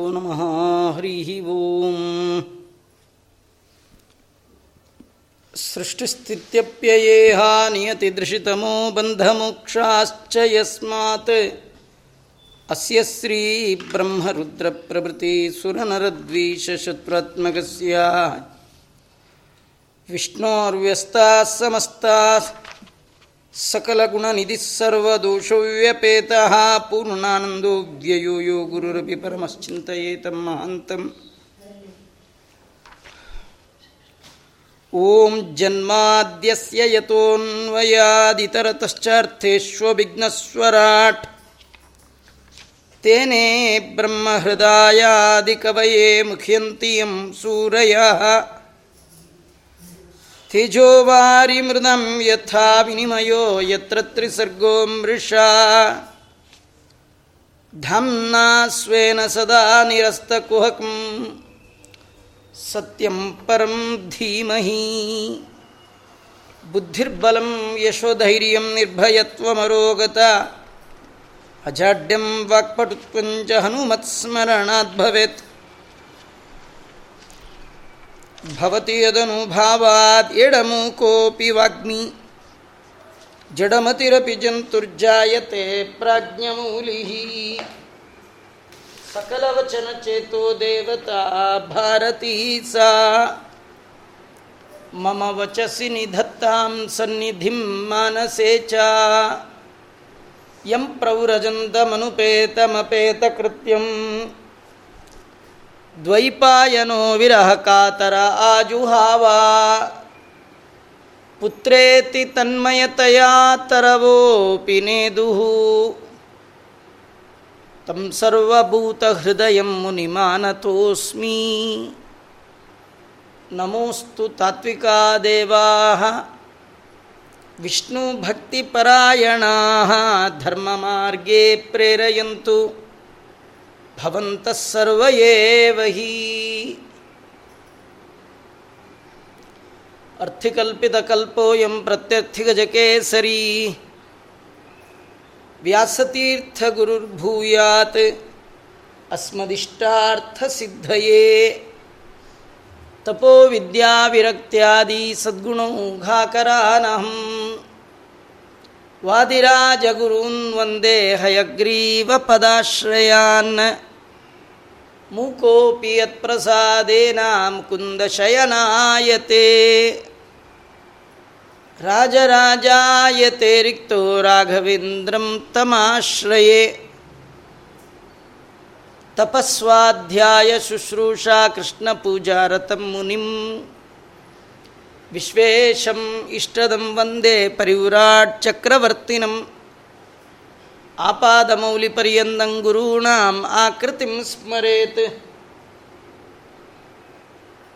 नमः हरिः ॐ सृष्टिस्थित्यप्ययेहा नियतिदृशितमो बन्धमोक्षाश्च यस्मात्। अस्य श्रीब्रह्मरुद्रप्रभृतिसुरनरद्वीषशत्रुत्मकस्य विष्णोर्व्यस्ताः समस्ताः सकलगुणनिधिः सर्वदोषव्यपेतः पूर्णानन्दो व्ययो यो गुरुरपि परमश्चिन्तयेतं महान्तम् ॐ जन्माद्यस्य यतोऽन्वयादितरतश्चार्थेष्वभिघ्नस्वराट् तेने ब्रह्महृदायादिकवये मुह्यन्ति यं सूरयः। ತೇಜೋವಾರಿ ಮೃದಂ ಯಥಾ ವಿನಿಮಯೋ ಯತ್ರ ತ್ರಿಸರ್ಗೋ ಮೃಷಾ. ಧಮ್ನಾ ಸ್ವೇನ ಸದಾ ನಿರಸ್ತಕುಹಕಂ. ಸತ್ಯಂ ಪರಂ ಧೀಮಹಿ. ಬುದ್ಧಿರ್ಬಲಂ ಯಶೋಧೈರ್ಯ ನಿರ್ಭಯತ್ವಮರೋಗತ. ಅಜಾಡ್ಯಂ ವಾಕ್ಪಟುತ್ವಂಚ ಹನುಮತ್ಸ್ಮರಣಾದ್ಭವೇತ್. ಭವತಿ ಯದನುಭಾವಾತ್ ಎಡಮು ಕೋಪಿ ವಾಗ್ಮಿ ಜಡಮತಿರಪಿ ಜಂತುರ್ಜಾಯತೆ ಪ್ರಾಜ್ಞಮೂಲಿ ಸಕಲವಚನ ಚೇತೋ ದೇವತಾ ಭಾರತೀ ಸಾ ಮಮ ವಚಸಿ ನಿಧತ್ತಾಂ ಸನ್ನಿಧಿಂ ಮಾನಸೇ ಚ ಯಂ ಪ್ರೌರಜಂತಮನುಪೇತಮಪೇತಕೃತ್ಯಂ ದ್ವೈಪಾಯನೋ ವಿರಹ ಕಾತರ ಆಜುಹಾವ. ಪುತ್ರೇತಿ ತನ್ಮಯತೆಯ ತರವೋಪಿ ನೇದುಹು. ತಂ ಸರ್ವಭೂತಹೃದಯ ಮುನಿಮಾನತೋಸ್ಮಿ. ನಮೋಸ್ತು ತಾತ್ವಿಕಾ ದೇವಾ. ಧರ್ಮ ಮಾರ್ಗೇ ಪ್ರೇರಯಂತು. भवन्तः सर्व एव हि। अर्थिकल्पितकल्पोऽयं प्रत्यर्थिगजकेसरी। व्यासतीर्थगुरुर्भूयात् अस्मदिष्टार्थसिद्धये। तपोविद्याविरक्त्यादि सद्गुणौघाकरानहं वादिराजगुरून् वंदे हयग्रीवपदाश्रयान्। ಮುಕೋಪಿ ಯತ್ಪ್ರಸಾದೇನ ಮುಕುಂದಶಯನಾಯತೆ ರಾಜರಾಜಾಯತೆ ರಿಕ್ತೋ ರಾಘವೇಂದ್ರಂ ತಮಾಶ್ರಯೇ. ತಪಸ್ವಾಧ್ಯಾಯ ಶುಶ್ರೂಷಾ ಕೃಷ್ಣಪೂಜಾರತಂ ಮುನಿಂ. ವಿಶ್ವೇಶಂ ಇಷ್ಟದಂ ವಂದೇ ಪರಿವ್ರಾಟ್ ಚಕ್ರವರ್ತಿನಂ. ಆಪಾದಮೌಲಿಪರ್ಯಂತಂ ಗುರೂಣಾಂ ಆಕೃತಿಂ ಸ್ಮರೇತ್.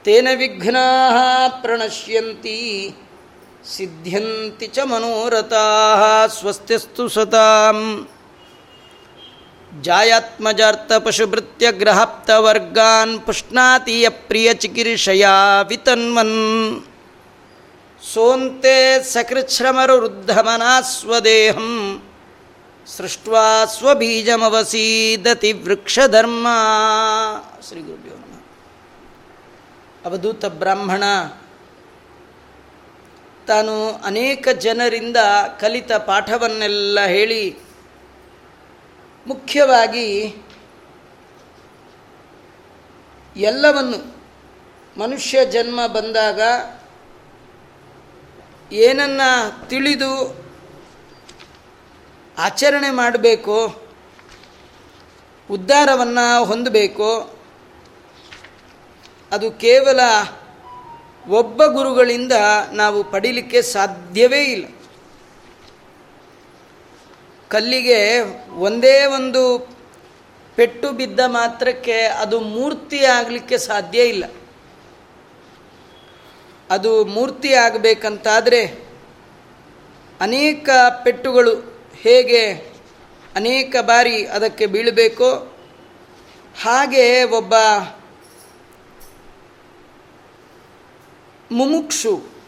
ತೇನ ವಿಘ್ನಾ ಪ್ರಣಶ್ಯಂತಿ, ಸಿದ್ಧ್ಯಂತಿ ಚ ಮನೋರಥಾ ಸ್ವಸ್ತಿಸ್ತು ಸತಾಂ. ಜಾಯಾತ್ಮಜಾರ್ಥ ಪಶುಭೃತ್ಯ ಗ್ರಹಾಪ್ತವರ್ಗಾನ್ ಪುಷ್ಣಾತೀಯ ಪ್ರಿಯ ಚಿಕಿರ್ಷಯಾ ವಿತನ್ವನ್. ಸೋಂತೆ ಸಕೃಚ್ಛ್ರಮರುದ್ಧಮನಾ ಸ್ವದೇಹಂ ಸೃಷ್ಟ್ವಾ ಸ್ವಬೀಜಮವಸೀದತಿ ವೃಕ್ಷಧರ್ಮ. ಶ್ರೀ ಗುರುಭ್ಯೋ ನಮಃ. ಅವಧೂತ ಬ್ರಾಹ್ಮಣ, ತಾನು ಅನೇಕ ಜನರಿಂದ ಕಲಿತ ಪಾಠವನ್ನೆಲ್ಲ ಹೇಳಿ ಮುಖ್ಯವಾಗಿ ಎಲ್ಲವನ್ನು ಮನುಷ್ಯ ಜನ್ಮ ಬಂದಾಗ ಏನನ್ನು ತಿಳಿದು ಆಚರಣೆ ಮಾಡಬೇಕು, ಉದ್ಧಾರವನ್ನು ಹೊಂದಬೇಕು. ಅದು ಕೇವಲ ಒಬ್ಬ ಗುರುಗಳಿಂದ ನಾವು ಪಡೀಲಿಕ್ಕೆ ಸಾಧ್ಯವೇ ಇಲ್ಲ. ಕಲ್ಲಿಗೆ ಒಂದೇ ಒಂದು ಪೆಟ್ಟು ಬಿದ್ದ ಮಾತ್ರಕ್ಕೆ ಅದು ಮೂರ್ತಿ ಆಗಲಿಕ್ಕೆ ಸಾಧ್ಯ ಇಲ್ಲ. ಅದು ಮೂರ್ತಿ ಆಗಬೇಕಂತಾದರೆ ಅನೇಕ ಪೆಟ್ಟುಗಳು ಹೇಗೆ ಅನೇಕ ಬಾರಿ ಅದಕ್ಕೆ ಬೀಳಬೇಕು ಹಾಗೆ ಒಬ್ಬ ಮುಮುಕ್ಷು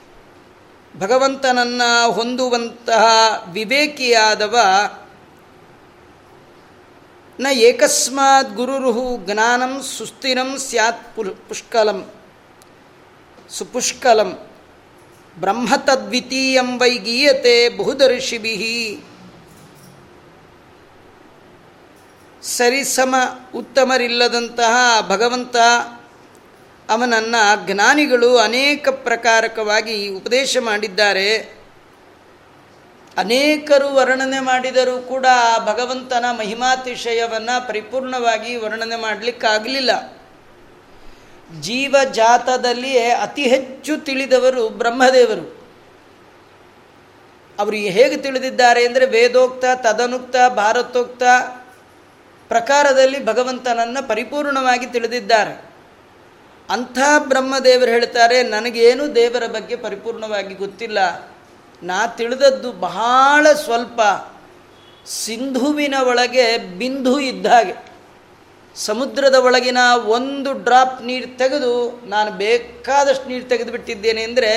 ಭಗವಂತನನ್ನು ಹೊಂದುವಂತಹ ವಿವೇಕಿಯಾದವ ನ ಏಕಸ್ಮಾತ್ ಗುರುರುಹು ಜ್ಞಾನಂ ಸುಸ್ಥಿರಂ ಸ್ಯಾತ್ ಪುಷ್ಕಲಂ. ಸುಪುಷ್ಕಲಂ. ಬ್ರಹ್ಮತದ್ವಿತೀಯಂ ವೈ ಗೀಯತೆ ಬಹುದರ್ಶಿಭಿ. ಸರಿಸಮ ಉತ್ತಮರಿಲ್ಲದಂತಹ ಭಗವಂತ, ಅವನನ್ನು ಜ್ಞಾನಿಗಳು ಅನೇಕ ಪ್ರಕಾರಕವಾಗಿ ಉಪದೇಶ ಮಾಡಿದ್ದಾರೆ. ಅನೇಕರು ವರ್ಣನೆ ಮಾಡಿದರೂ ಕೂಡ ಭಗವಂತನ ಮಹಿಮಾತಿಶಯವನ್ನು ಪರಿಪೂರ್ಣವಾಗಿ ವರ್ಣನೆ ಮಾಡಲಿಕ್ಕಾಗಲಿಲ್ಲ. ಜೀವಜಾತದಲ್ಲಿಯೇ ಅತಿ ಹೆಚ್ಚು ತಿಳಿದವರು ಬ್ರಹ್ಮದೇವರು. ಅವರು ಹೇಗೆ ತಿಳಿದಿದ್ದಾರೆ ಅಂದರೆ ವೇದೋಕ್ತ, ತದನುಕ್ತ, ಭಾರತೋಕ್ತ ಪ್ರಕಾರದಲ್ಲಿ ಭಗವಂತನನ್ನು ಪರಿಪೂರ್ಣವಾಗಿ ತಿಳಿದಿದ್ದಾರೆ. ಅಂಥ ಬ್ರಹ್ಮದೇವರು ಹೇಳ್ತಾರೆ, ನನಗೇನು ದೇವರ ಬಗ್ಗೆ ಪರಿಪೂರ್ಣವಾಗಿ ಗೊತ್ತಿಲ್ಲ. ನಾ ತಿಳಿದದ್ದು ಬಹಳ ಸ್ವಲ್ಪ ಸಿಂಧುವಿನ ಒಳಗೆ ಬಿಂದು ಇದ್ದ ಹಾಗೆ. ಸಮುದ್ರದ ಒಳಗಿನ ಒಂದು ಡ್ರಾಪ್ ನೀರು ತೆಗೆದು ನಾನು ಬೇಕಾದಷ್ಟು ನೀರು ತೆಗೆದು ಬಿಟ್ಟಿದ್ದೇನೆ ಅಂದರೆ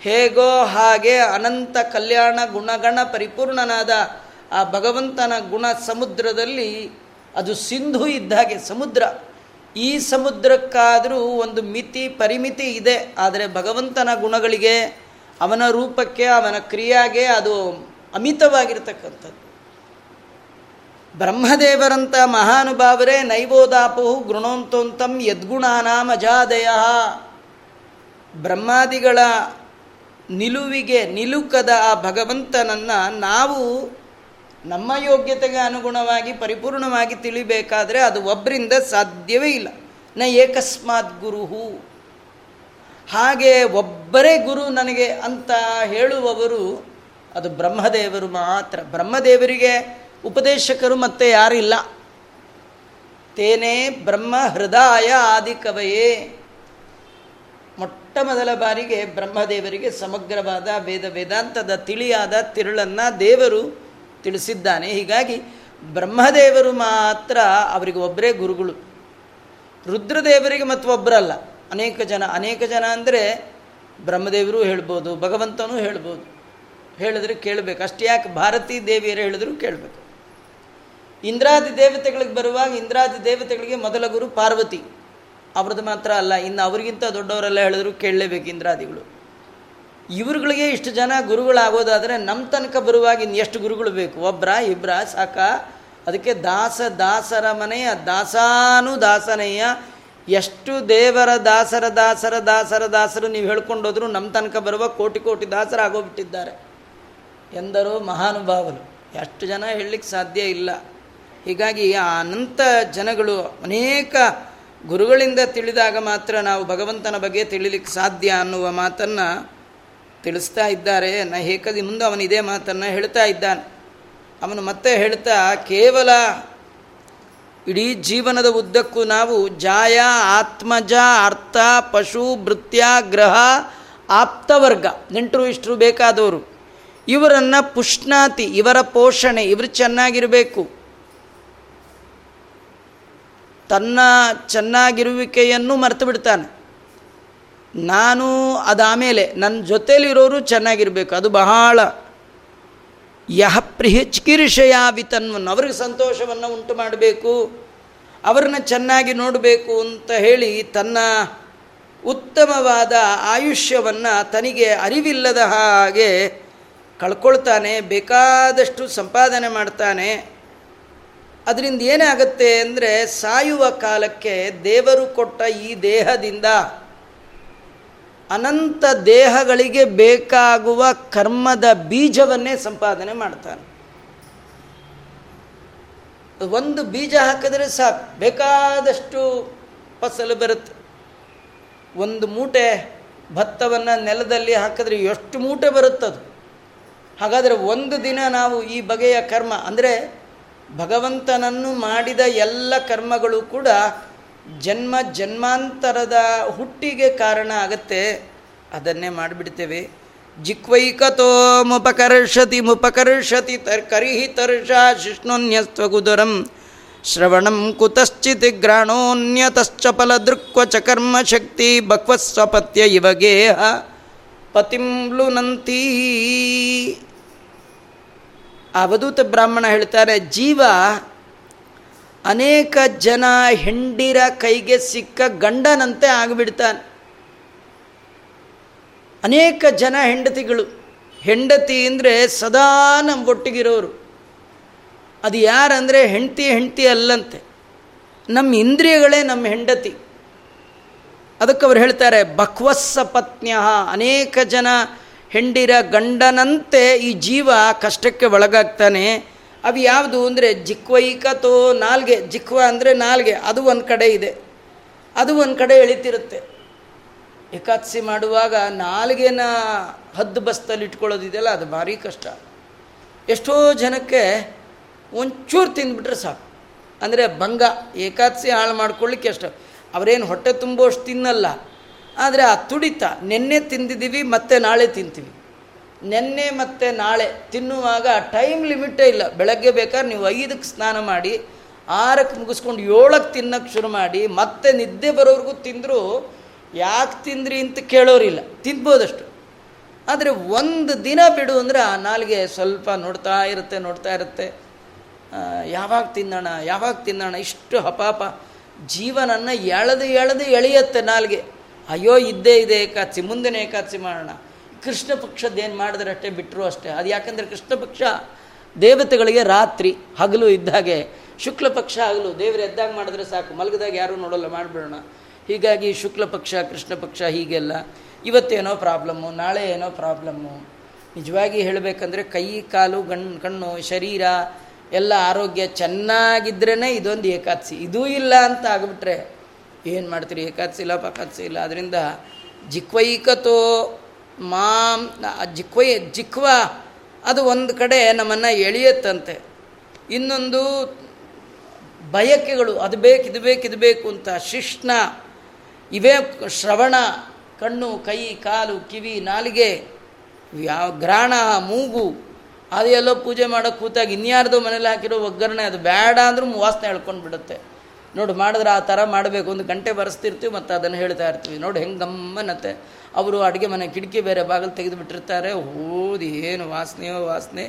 ಹೇಗೋ ಹಾಗೆ ಅನಂತ ಕಲ್ಯಾಣ ಗುಣಗಣ ಪರಿಪೂರ್ಣನಾದ ಆ ಭಗವಂತನ ಗುಣ ಸಮುದ್ರದಲ್ಲಿ ಅದು ಸಿಂಧು ಇದ್ದ ಹಾಗೆ ಸಮುದ್ರ. ಈ ಸಮುದ್ರಕ್ಕಾದರೂ ಒಂದು ಮಿತಿ ಪರಿಮಿತಿ ಇದೆ. ಆದರೆ ಭಗವಂತನ ಗುಣಗಳಿಗೆ, ಅವನ ರೂಪಕ್ಕೆ, ಅವನ ಕ್ರಿಯಾಗೆ ಅದು ಅಮಿತವಾಗಿರ್ತಕ್ಕಂಥದ್ದು. ಬ್ರಹ್ಮದೇವರಂಥ ಮಹಾನುಭಾವರೇ ನೈವೋದಾಪು ಗುಣೋಂತೋಂತಂ ಯದ್ಗುಣಾನಾಮ ಅಜಾದಯ. ಬ್ರಹ್ಮಾದಿಗಳ ನಿಲುವಿಗೆ ನಿಲುಕದ ಆ ಭಗವಂತನನ್ನು ನಾವು ನಮ್ಮ ಯೋಗ್ಯತೆಗೆ ಅನುಗುಣವಾಗಿ, ಪರಿಪೂರ್ಣವಾಗಿ ತಿಳಿಬೇಕಾದರೆ ಅದು ಒಬ್ಬರಿಂದ ಸಾಧ್ಯವೇ ಇಲ್ಲ. ನ ಏಕಸ್ಮಾತ್ ಗುರುಹು. ಹಾಗೆ ಒಬ್ಬರೇ ಗುರು ನನಗೆ ಅಂತ ಹೇಳುವವರು, ಅದು ಬ್ರಹ್ಮದೇವರು ಮಾತ್ರ. ಬ್ರಹ್ಮದೇವರಿಗೆ ಉಪದೇಶಕರು ಮತ್ತೆ ಯಾರಿಲ್ಲ. ತೇನೇ ಬ್ರಹ್ಮ ಹೃದಯ ಆದಿ ಕವಯೇ ಮೊಟ್ಟ ಮೊದಲ ಬಾರಿಗೆ ಬ್ರಹ್ಮದೇವರಿಗೆ ಸಮಗ್ರವಾದ ವೇದ ವೇದಾಂತದ ತಿಳಿಯಾದ ತಿರುಳನ್ನು ದೇವರು ತಿಳಿಸಿದ್ದಾನೆ. ಹೀಗಾಗಿ ಬ್ರಹ್ಮದೇವರು ಮಾತ್ರ ಅವರಿಗೆ ಒಬ್ಬರೇ ಗುರುಗಳು. ರುದ್ರದೇವರಿಗೆ ಮತ್ತು ಒಬ್ಬರಲ್ಲ ಅನೇಕ ಜನ ಅನೇಕ ಜನ ಅಂದರೆ ಬ್ರಹ್ಮದೇವರು ಹೇಳ್ಬೋದು, ಭಗವಂತನೂ ಹೇಳ್ಬೋದು. ಹೇಳಿದ್ರೆ ಕೇಳಬೇಕು. ಅಷ್ಟು ಯಾಕೆ ಭಾರತೀ ದೇವಿಯರು ಹೇಳಿದ್ರು ಕೇಳಬೇಕು. ಇಂದ್ರಾದಿ ದೇವತೆಗಳಿಗೆ ಬರುವಾಗ ಇಂದ್ರಾದಿ ದೇವತೆಗಳಿಗೆ ಮೊದಲ ಗುರು ಪಾರ್ವತಿ. ಅವ್ರದ್ದು ಮಾತ್ರ ಅಲ್ಲ, ಇನ್ನು ಅವರಿಗಿಂತ ದೊಡ್ಡವರೆಲ್ಲ ಹೇಳಿದ್ರು ಕೇಳಲೇಬೇಕು ಇಂದ್ರಾದಿಗಳು. ಇವ್ರುಗಳಿಗೆ ಇಷ್ಟು ಜನ ಗುರುಗಳಾಗೋದಾದರೆ ನಮ್ಮ ತನಕ ಬರುವಾಗ ಇನ್ನು ಎಷ್ಟು ಗುರುಗಳು ಬೇಕು? ಒಬ್ಬರ ಇಬ್ಬರ ಸಾಕ? ಅದಕ್ಕೆ ದಾಸ, ದಾಸರ ಮನೆಯ, ದಾಸಾನು ದಾಸನೆಯ, ಎಷ್ಟು ದೇವರ ದಾಸರ ದಾಸರ ದಾಸರ, ದಾಸರು ನೀವು ಹೇಳ್ಕೊಂಡೋದ್ರು ನಮ್ಮ ತನಕ ಬರುವ ಕೋಟಿ ಕೋಟಿ ದಾಸರಾಗೋಗ್ಬಿಟ್ಟಿದ್ದಾರೆ ಎಂದರು ಮಹಾನುಭಾವರು. ಎಷ್ಟು ಜನ ಹೇಳಲಿಕ್ಕೆ ಸಾಧ್ಯ ಇಲ್ಲ. ಹೀಗಾಗಿ ಆ ಅನಂತ ಜನಗಳು ಅನೇಕ ಗುರುಗಳಿಂದ ತಿಳಿದಾಗ ಮಾತ್ರ ನಾವು ಭಗವಂತನ ಬಗ್ಗೆ ತಿಳಿಲಿಕ್ಕೆ ಸಾಧ್ಯ ಅನ್ನುವ ಮಾತನ್ನು ತಿಳಿಸ್ತಾ ಇದ್ದಾರೆ. ನ ಹೇಕದಿ ಮುಂದೆ ಅವನು ಇದೇ ಮಾತನ್ನು ಹೇಳ್ತಾ ಇದ್ದಾನೆ. ಅವನು ಮತ್ತೆ ಹೇಳ್ತಾ, ಕೇವಲ ಇಡೀ ಜೀವನದ ಉದ್ದಕ್ಕೂ ನಾವು ಜಾಯ, ಆತ್ಮಜ, ಅರ್ಥ, ಪಶು ಭೃತ್ಯ ಗ್ರಹ, ಆಪ್ತವರ್ಗ, ನೆಂಟರು ಇಷ್ಟರು ಬೇಕಾದವರು, ಇವರನ್ನು ಪುಷ್ಣಾತಿ, ಇವರ ಪೋಷಣೆ, ಇವರು ಚೆನ್ನಾಗಿರಬೇಕು. ತನ್ನ ಚೆನ್ನಾಗಿರುವಿಕೆಯನ್ನು ಮರೆತು ಬಿಡ್ತಾನೆ. ನಾನು ಅದಾಮೇಲೆ ನನ್ನ ಜೊತೇಲಿರೋರು ಚೆನ್ನಾಗಿರಬೇಕು, ಅದು ಬಹಳ. ಯಹ ಪ್ರಿಯ ಚಿಕಿರ್ಷಯ ವಿತನ್ವನ್ನು ಅವ್ರಿಗೆ ಸಂತೋಷವನ್ನು ಉಂಟು ಮಾಡಬೇಕು, ಅವ್ರನ್ನ ಚೆನ್ನಾಗಿ ನೋಡಬೇಕು ಅಂತ ಹೇಳಿ ತನ್ನ ಉತ್ತಮವಾದ ಆಯುಷ್ಯವನ್ನು ತನಗೆ ಅರಿವಿಲ್ಲದ ಹಾಗೆ ಕಳ್ಕೊಳ್ತಾನೆ, ಬೇಕಾದಷ್ಟು ಸಂಪಾದನೆ ಮಾಡ್ತಾನೆ. ಅದರಿಂದ ಏನಾಗುತ್ತೆ ಅಂದರೆ ಸಾಯುವ ಕಾಲಕ್ಕೆ ದೇವರು ಕೊಟ್ಟ ಈ ದೇಹದಿಂದ ಅನಂತ ದೇಹಗಳಿಗೆ ಬೇಕಾಗುವ ಕರ್ಮದ ಬೀಜವನ್ನೇ ಸಂಪಾದನೆ ಮಾಡ್ತಾನೆ. ಒಂದು ಬೀಜ ಹಾಕಿದ್ರೆ ಸಾಕು. ಬೇಕಾದಷ್ಟು ಫಸಲು ಬರುತ್ತೆ. ಒಂದು ಮೂಟೆ ಭತ್ತವನ್ನು ನೆಲದಲ್ಲಿ ಹಾಕಿದ್ರೆ ಎಷ್ಟು ಮೂಟೆ ಬರುತ್ತದು? ಹಾಗಾದರೆ ಒಂದು ದಿನ ನಾವು ಈ ಬಗೆಯ ಕರ್ಮ, ಅಂದರೆ ಭಗವಂತನನ್ನು ಮಾಡಿದ ಎಲ್ಲ ಕರ್ಮಗಳು ಕೂಡ ಜನ್ಮ ಜನ್ಮಾಂತರದ ಹುಟ್ಟಿಗೆ ಕಾರಣ ಆಗತ್ತೆ. ಅದನ್ನೇ ಮಾಡಿಬಿಡ್ತೇವೆ. ಜಿಕ್ವೈಕತೋ ಮುಪಕರ್ಷತಿ ಮುಪಕರ್ಷತಿ ತರ್ ಕರಿಹಿ ತರ್ಷ ಶಿಷ್ಣುನ್ಯಸ್ತ್ವಗುದರಂ ಶ್ರವಣಂ ಕುತಶ್ಚಿತ್ ಗ್ರಾಣೋನ್ಯತಶ್ಚ ಫಲದೃಕ್ವಚ ಕರ್ಮಶಕ್ತಿ ಬಕ್ವಸ್ವಪತ್ಯ ಇವ ಗೇಹ ಪತಿಂಬ್ಲುನಂತೀ ಅವಧೂತ ಬ್ರಾಹ್ಮಣ ಹೇಳ್ತಾರೆ, ಜೀವ ಅನೇಕ ಜನ ಹೆಂಡಿರ ಕೈಗೆ ಸಿಕ್ಕ ಗಂಡನಂತೆ ಆಗಿಬಿಡ್ತಾನೆ. ಅನೇಕ ಜನ ಹೆಂಡತಿಗಳು. ಹೆಂಡತಿ ಅಂದರೆ ಸದಾ ನಮ್ಮ ಒಟ್ಟಿಗಿರೋರು ಅದು ಯಾರಂದರೆ ಹೆಂಡತಿ ಹೆಂಡತಿ ಅಲ್ಲಂತೆ. ನಮ್ಮ ಇಂದ್ರಿಯಗಳೇ ನಮ್ಮ ಹೆಂಡತಿ. ಅದಕ್ಕೆ ಅವ್ರು ಹೇಳ್ತಾರೆ, ಬಕ್ವಸ್ಸ ಪತ್ನಿಯ. ಅನೇಕ ಜನ ಹೆಂಡಿರ ಗಂಡನಂತೆ ಈ ಜೀವ ಕಷ್ಟಕ್ಕೆ ಒಳಗಾಗ್ತಾನೆ. ಅವು ಯಾವುದು ಅಂದರೆ ಜಿಕ್ವೈಕತೋ ನಾಲ್ಗೆ, ಜಿಕ್ವ ಅಂದರೆ ನಾಲ್ಗೆ, ಅದು ಒಂದು ಕಡೆ ಇದೆ. ಅದು ಒಂದು ಕಡೆ ಎಳಿತಿರುತ್ತೆ. ಏಕಾದಶಿ ಮಾಡುವಾಗ ನಾಲ್ಗೆನ ಹದ್ದು ಬಸ್ತಲ್ಲಿ ಇಟ್ಕೊಳ್ಳೋದಿದೆಯಲ್ಲ ಅದು ಭಾರಿ ಕಷ್ಟ. ಎಷ್ಟೋ ಜನಕ್ಕೆ ಒಂಚೂರು ತಿಂದುಬಿಟ್ರೆ ಸಾಕು. ಅಂದರೆ ಭಂಗ, ಏಕಾದಶಿ ಹಾಳು ಮಾಡ್ಕೊಳ್ಳಿಕ್ಕೆ ಎಷ್ಟು ಅವರೇನು ಹೊಟ್ಟೆ ತುಂಬೋಷ್ಟು ತಿನ್ನಲ್ಲ. ಆದರೆ ಆ ತುಡಿತ, ನಿನ್ನೆ ತಿಂದಿದ್ದೀವಿ ಮತ್ತೆ ನಾಳೆ ತಿಂತೀವಿ. ನಿನ್ನೆ ಮತ್ತು ನಾಳೆ ತಿನ್ನುವಾಗ ಟೈಮ್ ಲಿಮಿಟೇ ಇಲ್ಲ. ಬೆಳಗ್ಗೆ ಬೇಕಾದ್ರೆ ನೀವು ಐದಕ್ಕೆ ಸ್ನಾನ ಮಾಡಿ, ಆರಕ್ಕೆ ಮುಗಿಸ್ಕೊಂಡು ಏಳಕ್ಕೆ ತಿನ್ನಕ್ಕೆ ಶುರು ಮಾಡಿ, ಮತ್ತೆ ನಿದ್ದೆ ಬರೋವ್ರಿಗೂ ತಿಂದರೂ ಯಾಕೆ ತಿಂದ್ರಿ ಅಂತ ಕೇಳೋರಿಲ್ಲ. ತಿನ್ಬೋದಷ್ಟು. ಆದರೆ ಒಂದು ದಿನ ಬಿಡು ಅಂದರೆ ಆ ನಾಲಿಗೆ ಸ್ವಲ್ಪ ನೋಡ್ತಾ ಇರುತ್ತೆ ನೋಡ್ತಾ ಇರುತ್ತೆ. ಯಾವಾಗ ತಿನ್ನೋಣ ಯಾವಾಗ ತಿನ್ನೋಣ, ಇಷ್ಟು ಹಪಾಪ ಜೀವನನ್ನು ಎಳೆದು ಎಳೆದು ಎಳೆಯುತ್ತೆ ನಾಲ್ಗೆ. ಅಯ್ಯೋ, ಇದ್ದೇ ಇದೆ ಏಕಾದಶಿ ಮುಂದಿನ ಏಕಾದಶಿ ಮಾಡೋಣ. ಕೃಷ್ಣ ಪಕ್ಷದ್ದೇನು ಮಾಡಿದ್ರೆ ಅಷ್ಟೇ ಬಿಟ್ಟರು ಅಷ್ಟೇ. ಅದು ಯಾಕಂದರೆ ಕೃಷ್ಣ ಪಕ್ಷ ದೇವತೆಗಳಿಗೆ ರಾತ್ರಿ ಹಗಲು ಇದ್ದಾಗೆ ಶುಕ್ಲ ಪಕ್ಷ ಹಗಲು, ದೇವರು ಎದ್ದಾಗ ಮಾಡಿದ್ರೆ ಸಾಕು, ಮಲಗದಾಗ ಯಾರೂ ನೋಡೋಲ್ಲ, ಮಾಡಿಬಿಡೋಣ. ಹೀಗಾಗಿ ಶುಕ್ಲ ಪಕ್ಷ, ಕೃಷ್ಣ ಪಕ್ಷ ಹೀಗೆಲ್ಲ. ಇವತ್ತೇನೋ ಪ್ರಾಬ್ಲಮ್ಮು, ನಾಳೆ ಏನೋ ಪ್ರಾಬ್ಲಮ್ಮು. ನಿಜವಾಗಿ ಹೇಳಬೇಕಂದ್ರೆ ಕೈ, ಕಾಲು, ಗಣ್, ಕಣ್ಣು, ಶರೀರ, ಎಲ್ಲ ಆರೋಗ್ಯ ಚೆನ್ನಾಗಿದ್ರೇ ಇದೊಂದು ಏಕಾದಶಿ. ಇದೂ ಇಲ್ಲ ಅಂತ ಆಗಿಬಿಟ್ರೆ ಏನು ಮಾಡ್ತೀರಿ? ಏಕಾದಶಿ ಇಲ್ಲ ಪಕಾದಶಿ ಇಲ್ಲ. ಅದರಿಂದ ಜಿಕ್ವೈಕತೋ ಮಾಂ ಜಿಕ್ವೆ, ಜಿಕ್ವ, ಅದು ಒಂದು ಕಡೆ ನಮ್ಮನ್ನು ಎಳೆಯತ್ತಂತೆ. ಇನ್ನೊಂದು ಬಯಕೆಗಳು, ಅದು ಬೇಕು, ಇದು ಬೇಕು ಇದು ಬೇಕು ಅಂತ ಶಿಷ್ಣ, ಇವೇ ಶ್ರವಣ, ಕಣ್ಣು, ಕೈ, ಕಾಲು, ಕಿವಿ, ನಾಲಿಗೆ ಯಾವ ಗ್ರಾಣ, ಮೂಗು ಅದೆಲ್ಲೋ ಪೂಜೆ ಮಾಡೋಕ್ಕೆ ಕೂತಾಗ ಇನ್ಯಾರ್ದೋ ಮನೇಲಿ ಹಾಕಿರೋ ಒಗ್ಗರಣೆ, ಅದು ಬೇಡ ಅಂದ್ರೂ ವಾಸನೆ ಹೇಳ್ಕೊಂಡು ಬಿಡುತ್ತೆ ನೋಡಿ, ಮಾಡಿದ್ರೆ ಆ ಥರ ಮಾಡಬೇಕು ಒಂದು ಗಂಟೆ ಬರೆಸ್ತಿರ್ತೀವಿ ಮತ್ತು ಅದನ್ನು ಹೇಳ್ತಾ ಇರ್ತೀವಿ. ನೋಡು, ಹೆಂಗೆ ಗಮ್ಮನತ್ತೆ. ಅವರು ಅಡುಗೆ ಮನೆ ಕಿಟಕಿ ಬೇರೆ ಬಾಗಿಲು ತೆಗೆದು ಬಿಟ್ಟಿರ್ತಾರೆ ಓದಿ ಏನು ವಾಸನೆಯೋ ವಾಸನೆ.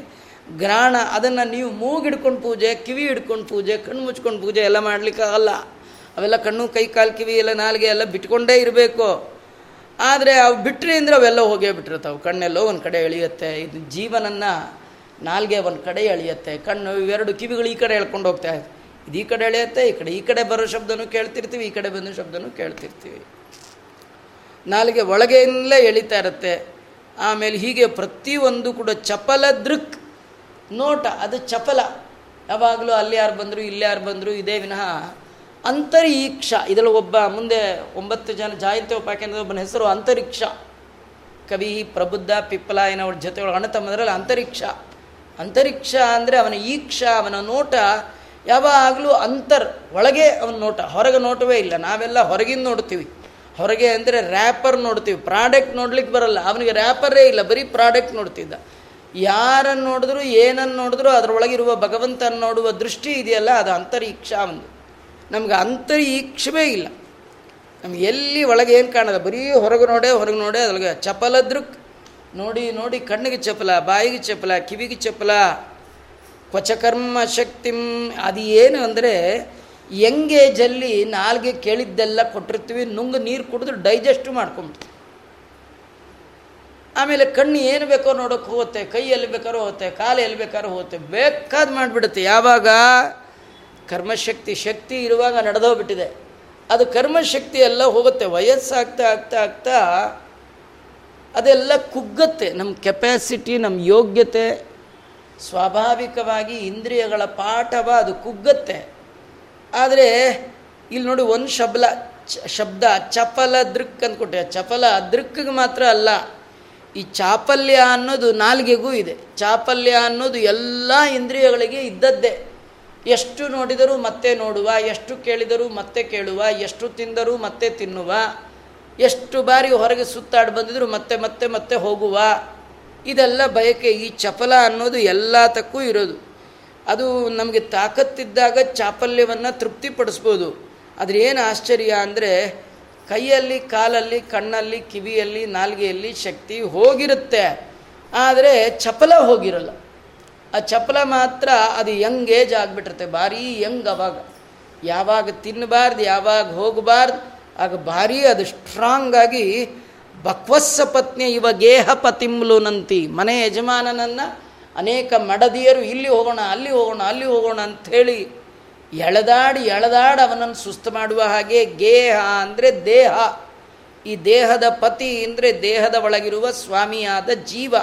ಗ್ರಾಣ ಅದನ್ನು ನೀವು ಮೂಗಿಡ್ಕೊಂಡು ಪೂಜೆ, ಕಿವಿ ಹಿಡ್ಕೊಂಡು ಪೂಜೆ, ಕಣ್ಣು ಮುಚ್ಕೊಂಡು ಪೂಜೆ ಎಲ್ಲ ಮಾಡಲಿಕ್ಕಾಗಲ್ಲ ಅವೆಲ್ಲ ಕಣ್ಣು, ಕೈ, ಕಾಲು, ಕಿವಿ ಎಲ್ಲ ನಾಲ್ಗೆ ಎಲ್ಲ ಬಿಟ್ಕೊಂಡೇ ಇರಬೇಕು. ಆದರೆ ಅವು ಬಿಟ್ಟರೆ ಅಂದರೆ ಅವೆಲ್ಲ ಹೋಗೇ ಬಿಟ್ಟಿರ್ತಾವೆ. ಕಣ್ಣೆಲ್ಲೋ ಒಂದು ಕಡೆ ಎಳೆಯುತ್ತೆ. ಇದು ಜೀವನನ್ನು ನಾಲ್ಗೆ ಒಂದು ಕಡೆ ಎಳೆಯುತ್ತೆ. ಕಣ್ಣು ಇವೆರಡು ಕಿವಿಗಳು ಈ ಕಡೆ ಎಳ್ಕೊಂಡು ಹೋಗ್ತಾ ಈ ಕಡೆ ಎಳೆಯುತ್ತೆ, ಈ ಕಡೆ ಈ ಕಡೆ ಬರೋ ಶಬ್ದನೂ ಕೇಳ್ತಿರ್ತೀವಿ, ಈ ಕಡೆ ಬಂದ ಶಬ್ದನೂ ಕೇಳ್ತಿರ್ತೀವಿ. ನಾಲಿಗೆ ಒಳಗೆಯಿಂದಲೇ ಎಳಿತಾ ಇರುತ್ತೆ. ಆಮೇಲೆ ಹೀಗೆ ಪ್ರತಿಯೊಂದು ಕೂಡ ಚಪಲ ದೃಕ್ ನೋಟ, ಅದು ಚಪಲ. ಯಾವಾಗಲೂ ಅಲ್ಲಿ ಯಾರು ಬಂದರು, ಇಲ್ಲಿ ಯಾರು ಬಂದರು, ಇದೇ ವಿನಃ ಅಂತರೀಕ್ಷ. ಇದರಲ್ಲಿ ಒಬ್ಬ ಮುಂದೆ ಒಂಬತ್ತು ಜನ, ಜಾಯಂತಿ ಉಪಾಖ್ಯಾನದ ಒಬ್ಬನ ಹೆಸರು ಅಂತರಿಕ್ಷ. ಕವಿ ಪ್ರಬುದ್ಧ ಪಿಪ್ಪಲಾಯನವ್ರ ಜೊತೆ ಅಣ್ಣ ಅಂತರಿಕ್ಷ. ಅಂತರಿಕ್ಷ ಅಂದರೆ ಅವನ ಈಕ್ಷ, ಅವನ ನೋಟ. ಯಾವಾಗಲೂ ಅಂತರ್, ಒಳಗೆ ಅವನ ನೋಟ, ಹೊರಗೆ ನೋಟವೇ ಇಲ್ಲ. ನಾವೆಲ್ಲ ಹೊರಗಿಂದ ನೋಡ್ತೀವಿ. ಹೊರಗೆ ಅಂದರೆ ರ್ಯಾಪರ್ ನೋಡ್ತೀವಿ. ಪ್ರಾಡಕ್ಟ್ ನೋಡ್ಲಿಕ್ಕೆ ಬರಲ್ಲ. ಅವನಿಗೆ ರ್ಯಾಪರೇ ಇಲ್ಲ. ಬರೀ ಪ್ರಾಡಕ್ಟ್ ನೋಡ್ತಿದ್ದ. ಯಾರನ್ನು ನೋಡಿದ್ರು ಏನನ್ನು ನೋಡಿದ್ರು, ಅದರೊಳಗಿರುವ ಭಗವಂತನ ನೋಡುವ ದೃಷ್ಟಿ ಇದೆಯಲ್ಲ, ಅದು ಅಂತರೀಕ್ಷ ಒಂದು. ನಮ್ಗೆ ಅಂತರೀಕ್ಷವೇ ಇಲ್ಲ. ನಮ್ಗೆ ಎಲ್ಲಿ ಒಳಗೆ ಏನು ಕಾಣಲ್ಲ. ಬರೀ ಹೊರಗೆ ನೋಡೆ ಹೊರಗೆ ನೋಡೆ, ಅದ್ರೊಳಗೆ ಚಪಲ ನೋಡಿ ನೋಡಿ, ಕಣ್ಣಿಗೆ ಚಪಲ, ಬಾಯಿಗೆ ಚಪಲ, ಕಿವಿಗೆ ಚಪಲ. ಕ್ವಚಕರ್ಮ ಶಕ್ತಿ. ಅದು ಏನು ಅಂದರೆ ಎಂಗೇಜಲ್ಲಿ ನಾಲ್ಗೆ ಕೇಳಿದ್ದೆಲ್ಲ ಕೊಟ್ಟಿರ್ತೀವಿ, ನುಂಗು ನೀರು ಕುಡಿದು ಡೈಜೆಸ್ಟ್ ಮಾಡ್ಕೊಂಬಿಡ್ತೀವಿ. ಆಮೇಲೆ ಕಣ್ಣು ಏನು ಬೇಕೋ ನೋಡೋಕೆ ಹೋಗುತ್ತೆ, ಕೈ ಎಲ್ಲಿ ಬೇಕಾದ್ರೂ ಹೋಗುತ್ತೆ, ಕಾಲು ಎಲ್ಲಿ ಬೇಕಾದ್ರೂ ಹೋಗುತ್ತೆ, ಬೇಕಾದ ಮಾಡಿಬಿಡುತ್ತೆ. ಯಾವಾಗ? ಕರ್ಮಶಕ್ತಿ, ಶಕ್ತಿ ಇರುವಾಗ ನಡೆದೋಗ್ಬಿಟ್ಟಿದೆ. ಅದು ಕರ್ಮಶಕ್ತಿ ಎಲ್ಲ ಹೋಗುತ್ತೆ, ವಯಸ್ಸಾಗ್ತಾ ಆಗ್ತಾ ಆಗ್ತಾ ಅದೆಲ್ಲ ಕುಗ್ಗತ್ತೆ. ನಮ್ಮ ಕೆಪ್ಯಾಸಿಟಿ ನಮ್ಮ ಯೋಗ್ಯತೆ ಸ್ವಾಭಾವಿಕವಾಗಿ ಇಂದ್ರಿಯಗಳ ಪಾಠವ ಅದು ಕುಗ್ಗತ್ತೆ. ಆದರೆ ಇಲ್ಲಿ ನೋಡಿ ಒಂದು ಶಬ್ಲ ಶಬ್ದ, ಚಪಲ ದೃಕ್ ಅಂದ್ಕೊಟ್ಟೆ ಚಪಲ ದೃಕ್ಕಿಗೆ ಮಾತ್ರ ಅಲ್ಲ, ಈ ಚಾಪಲ್ಯ ಅನ್ನೋದು ನಾಲ್ಗೆಗೂ ಇದೆ. ಚಾಪಲ್ಯ ಅನ್ನೋದು ಎಲ್ಲ ಇಂದ್ರಿಯಗಳಿಗೆ ಇದ್ದದ್ದೇ. ಎಷ್ಟು ನೋಡಿದರೂ ಮತ್ತೆ ನೋಡುವ, ಎಷ್ಟು ಕೇಳಿದರೂ ಮತ್ತೆ ಕೇಳುವ, ಎಷ್ಟು ತಿಂದರೂ ಮತ್ತೆ ತಿನ್ನುವ, ಎಷ್ಟು ಬಾರಿ ಹೊರಗೆ ಸುತ್ತಾಡಿ ಬಂದಿದ್ರು ಮತ್ತೆ ಮತ್ತೆ ಮತ್ತೆ ಹೋಗುವ ಇದೆಲ್ಲ ಬಯಕೆ ಈ ಚಪಲ ಅನ್ನೋದು ಎಲ್ಲ ತಕ್ಕೂ ಇರೋದು. ಅದು ನಮಗೆ ತಾಕತ್ತಿದ್ದಾಗ ಚಾಪಲ್ಯವನ್ನು ತೃಪ್ತಿಪಡಿಸ್ಬೋದು. ಆದರೆ ಏನು ಆಶ್ಚರ್ಯ ಅಂದರೆ ಕೈಯಲ್ಲಿ, ಕಾಲಲ್ಲಿ, ಕಣ್ಣಲ್ಲಿ, ಕಿವಿಯಲ್ಲಿ, ನಾಲ್ಗೆಯಲ್ಲಿ ಶಕ್ತಿ ಹೋಗಿರುತ್ತೆ. ಆದರೆ ಚಪಲ ಹೋಗಿರಲ್ಲ. ಆ ಚಪಲ ಮಾತ್ರ ಅದು ಯಂಗ್ ಏಜ್ ಆಗಿಬಿಟ್ಟಿರುತ್ತೆ. ಭಾರೀ ಯಂಗ್ ಅವಾಗ. ಯಾವಾಗ ತಿನ್ನಬಾರ್ದು, ಯಾವಾಗ ಹೋಗಬಾರ್ದು, ಆಗ ಭಾರೀ ಅದು ಸ್ಟ್ರಾಂಗ್ ಆಗಿ ಬಕ್ವಸ್ಸ ಪತ್ನಿ ಇವ ಗೇಹ ಪತಿಮ್ಲುನಂತಿ ಮನೆ ಯಜಮಾನನನ್ನು ಅನೇಕ ಮಡದಿಯರು ಇಲ್ಲಿ ಹೋಗೋಣ, ಅಲ್ಲಿ ಹೋಗೋಣ ಅಲ್ಲಿ ಹೋಗೋಣ ಅಂಥೇಳಿ ಎಳೆದಾಡಿ ಎಳೆದಾಡಿ ಅವನನ್ನು ಸುಸ್ತು ಮಾಡುವ ಹಾಗೆ ಗೇಹ ಅಂದರೆ ದೇಹ. ಈ ದೇಹದ ಪತಿ ಅಂದರೆ ದೇಹದ ಒಳಗಿರುವ ಸ್ವಾಮಿಯಾದ ಜೀವ.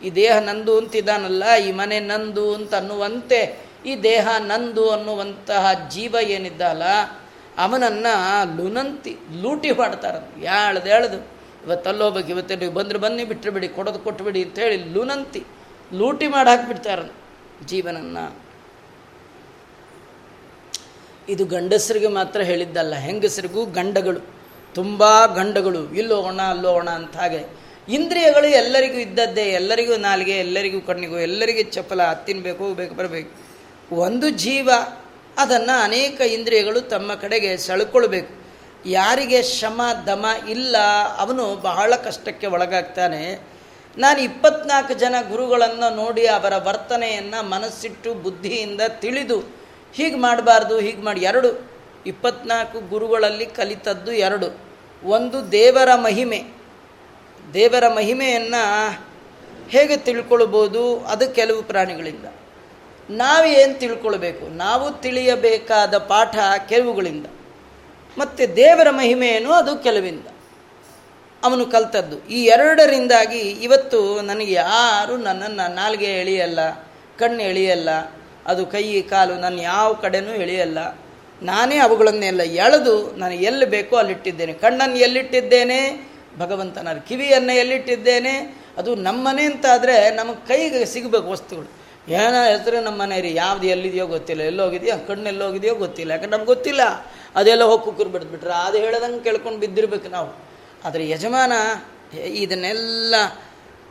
ಈ ದೇಹ ನಂದು ಅಂತಿದ್ದಾನಲ್ಲ, ಈ ಮನೆ ನಂದು ಅಂತ ಅನ್ನುವಂತೆ, ಈ ದೇಹ ನಂದು ಅನ್ನುವಂತಹ ಜೀವ ಏನಿದ್ದಲ್ಲ ಅವನನ್ನು ಲುನಂತಿ, ಲೂಟಿ ಮಾಡ್ತಾರೆ ಯಾಳ್ದು ಎಳ್ದು ಇವತ್ತು ಇವತ್ತು ನೀವು ಬಂದರೆ ಬನ್ನಿ ಬಿಟ್ಟರೆ ಬಿಡಿ, ಕೊಡೋದು ಕೊಟ್ಟುಬಿಡಿ ಅಂತೇಳಿ ಲುನಂತಿ, ಲೂಟಿ ಮಾಡಿ ಹಾಕಿಬಿಡ್ತಾರೆ ಜೀವನನ್ನು. ಇದು ಗಂಡಸರಿಗೆ ಮಾತ್ರ ಹೇಳಿದ್ದಲ್ಲ, ಹೆಂಗಸರಿಗೂ ಗಂಡಗಳು, ತುಂಬ ಗಂಡಗಳು, ಇಲ್ಲೋಗೋಣ, ಅಲ್ಲೋಗೋಣ ಅಂತ ಹಾಗೆ. ಇಂದ್ರಿಯಗಳು ಎಲ್ಲರಿಗೂ ಇದ್ದದ್ದೇ, ಎಲ್ಲರಿಗೂ ನಾಲಿಗೆ, ಎಲ್ಲರಿಗೂ ಕಣ್ಣಿಗೂ, ಎಲ್ಲರಿಗೂ ಚಪ್ಪಲ ತಿನ್ನಬೇಕು ಬೇಕು ಬರಬೇಕು. ಒಂದು ಜೀವ, ಅದನ್ನು ಅನೇಕ ಇಂದ್ರಿಯಗಳು ತಮ್ಮ ಕಡೆಗೆ ಸೆಳ್ಕೊಳ್ಬೇಕು. ಯಾರಿಗೆ ಶಮ ದಮ ಇಲ್ಲ, ಅವನು ಬಹಳ ಕಷ್ಟಕ್ಕೆ ಒಳಗಾಗ್ತಾನೆ. ನಾನು ಇಪ್ಪತ್ನಾಲ್ಕು ಜನ ಗುರುಗಳನ್ನು ನೋಡಿ ಅವರ ವರ್ತನೆಯನ್ನು ಮನಸ್ಸಿಟ್ಟು, ಬುದ್ಧಿಯಿಂದ ತಿಳಿದು, ಹೀಗೆ ಮಾಡಬಾರ್ದು, ಹೀಗೆ ಮಾಡಿ. ಎರಡು, ಇಪ್ಪತ್ನಾಲ್ಕು ಗುರುಗಳಲ್ಲಿ ಕಲಿತದ್ದು ಎರಡು. ಒಂದು ದೇವರ ಮಹಿಮೆ. ದೇವರ ಮಹಿಮೆಯನ್ನು ಹೇಗೆ ತಿಳ್ಕೊಳ್ಬೋದು? ಅದು ಕೆಲವು ಪ್ರಾಣಿಗಳಿಂದ. ನಾವು ಏನು ತಿಳ್ಕೊಳ್ಬೇಕು? ನಾವು ತಿಳಿಯಬೇಕಾದ ಪಾಠ ಕೆಲವುಗಳಿಂದ. ಮತ್ತು ದೇವರ ಮಹಿಮೆಯನ್ನು ಅದು ಕೆಲವಿಂದ. ಅವನು ಕಲ್ತದ್ದು. ಈ ಎರಡರಿಂದಾಗಿ ಇವತ್ತು ನನಗೆ ಯಾರು ನನ್ನನ್ನು ನಾಲ್ಗೆ ಎಳೆಯಲ್ಲ, ಕಣ್ಣು ಎಳೆಯಲ್ಲ, ಅದು ಕೈ, ಕಾಲು ನನ್ನ ಯಾವ ಕಡೆನೂ ಎಳೆಯಲ್ಲ. ನಾನೇ ಅವುಗಳನ್ನೆಲ್ಲ ಎಳೆದು ನಾನು ಎಲ್ಲಿ ಬೇಕೋ ಅಲ್ಲಿಟ್ಟಿದ್ದೇನೆ. ಕಣ್ಣನ್ನು ಎಲ್ಲಿಟ್ಟಿದ್ದೇನೆ? ಭಗವಂತನ ಕಿವಿಯನ್ನು ಎಲ್ಲಿಟ್ಟಿದ್ದೇನೆ? ಅದು ನಮ್ಮನೆ ಅಂತಾದರೆ ನಮಗೆ ಕೈಗೆ ಸಿಗಬೇಕು ವಸ್ತುಗಳು. ಏನೋ ಹೆಸರು ನಮ್ಮ ಮನೆ ರೀ ಯಾವ್ದು ಎಲ್ಲಿದೆಯೋ ಗೊತ್ತಿಲ್ಲ. ಎಲ್ಲೋಗಿದೆಯೋ ಕಣ್ಣು ಎಲ್ಲೋಗಿದೆಯೋ ಗೊತ್ತಿಲ್ಲ. ಯಾಕಂದ್ರೆ ನಮ್ಗೆ ಗೊತ್ತಿಲ್ಲ. ಅದೆಲ್ಲ ಹೋಗಿ ಕುಕ್ಕರ್ ಬಿಡ್ಬಿಟ್ರೆ ಅದು ಹೇಳದಂಗೆ ಕೇಳ್ಕೊಂಡು ಬಿದ್ದಿರ್ಬೇಕು ನಾವು. ಆದರೆ ಯಜಮಾನ ಇದನ್ನೆಲ್ಲ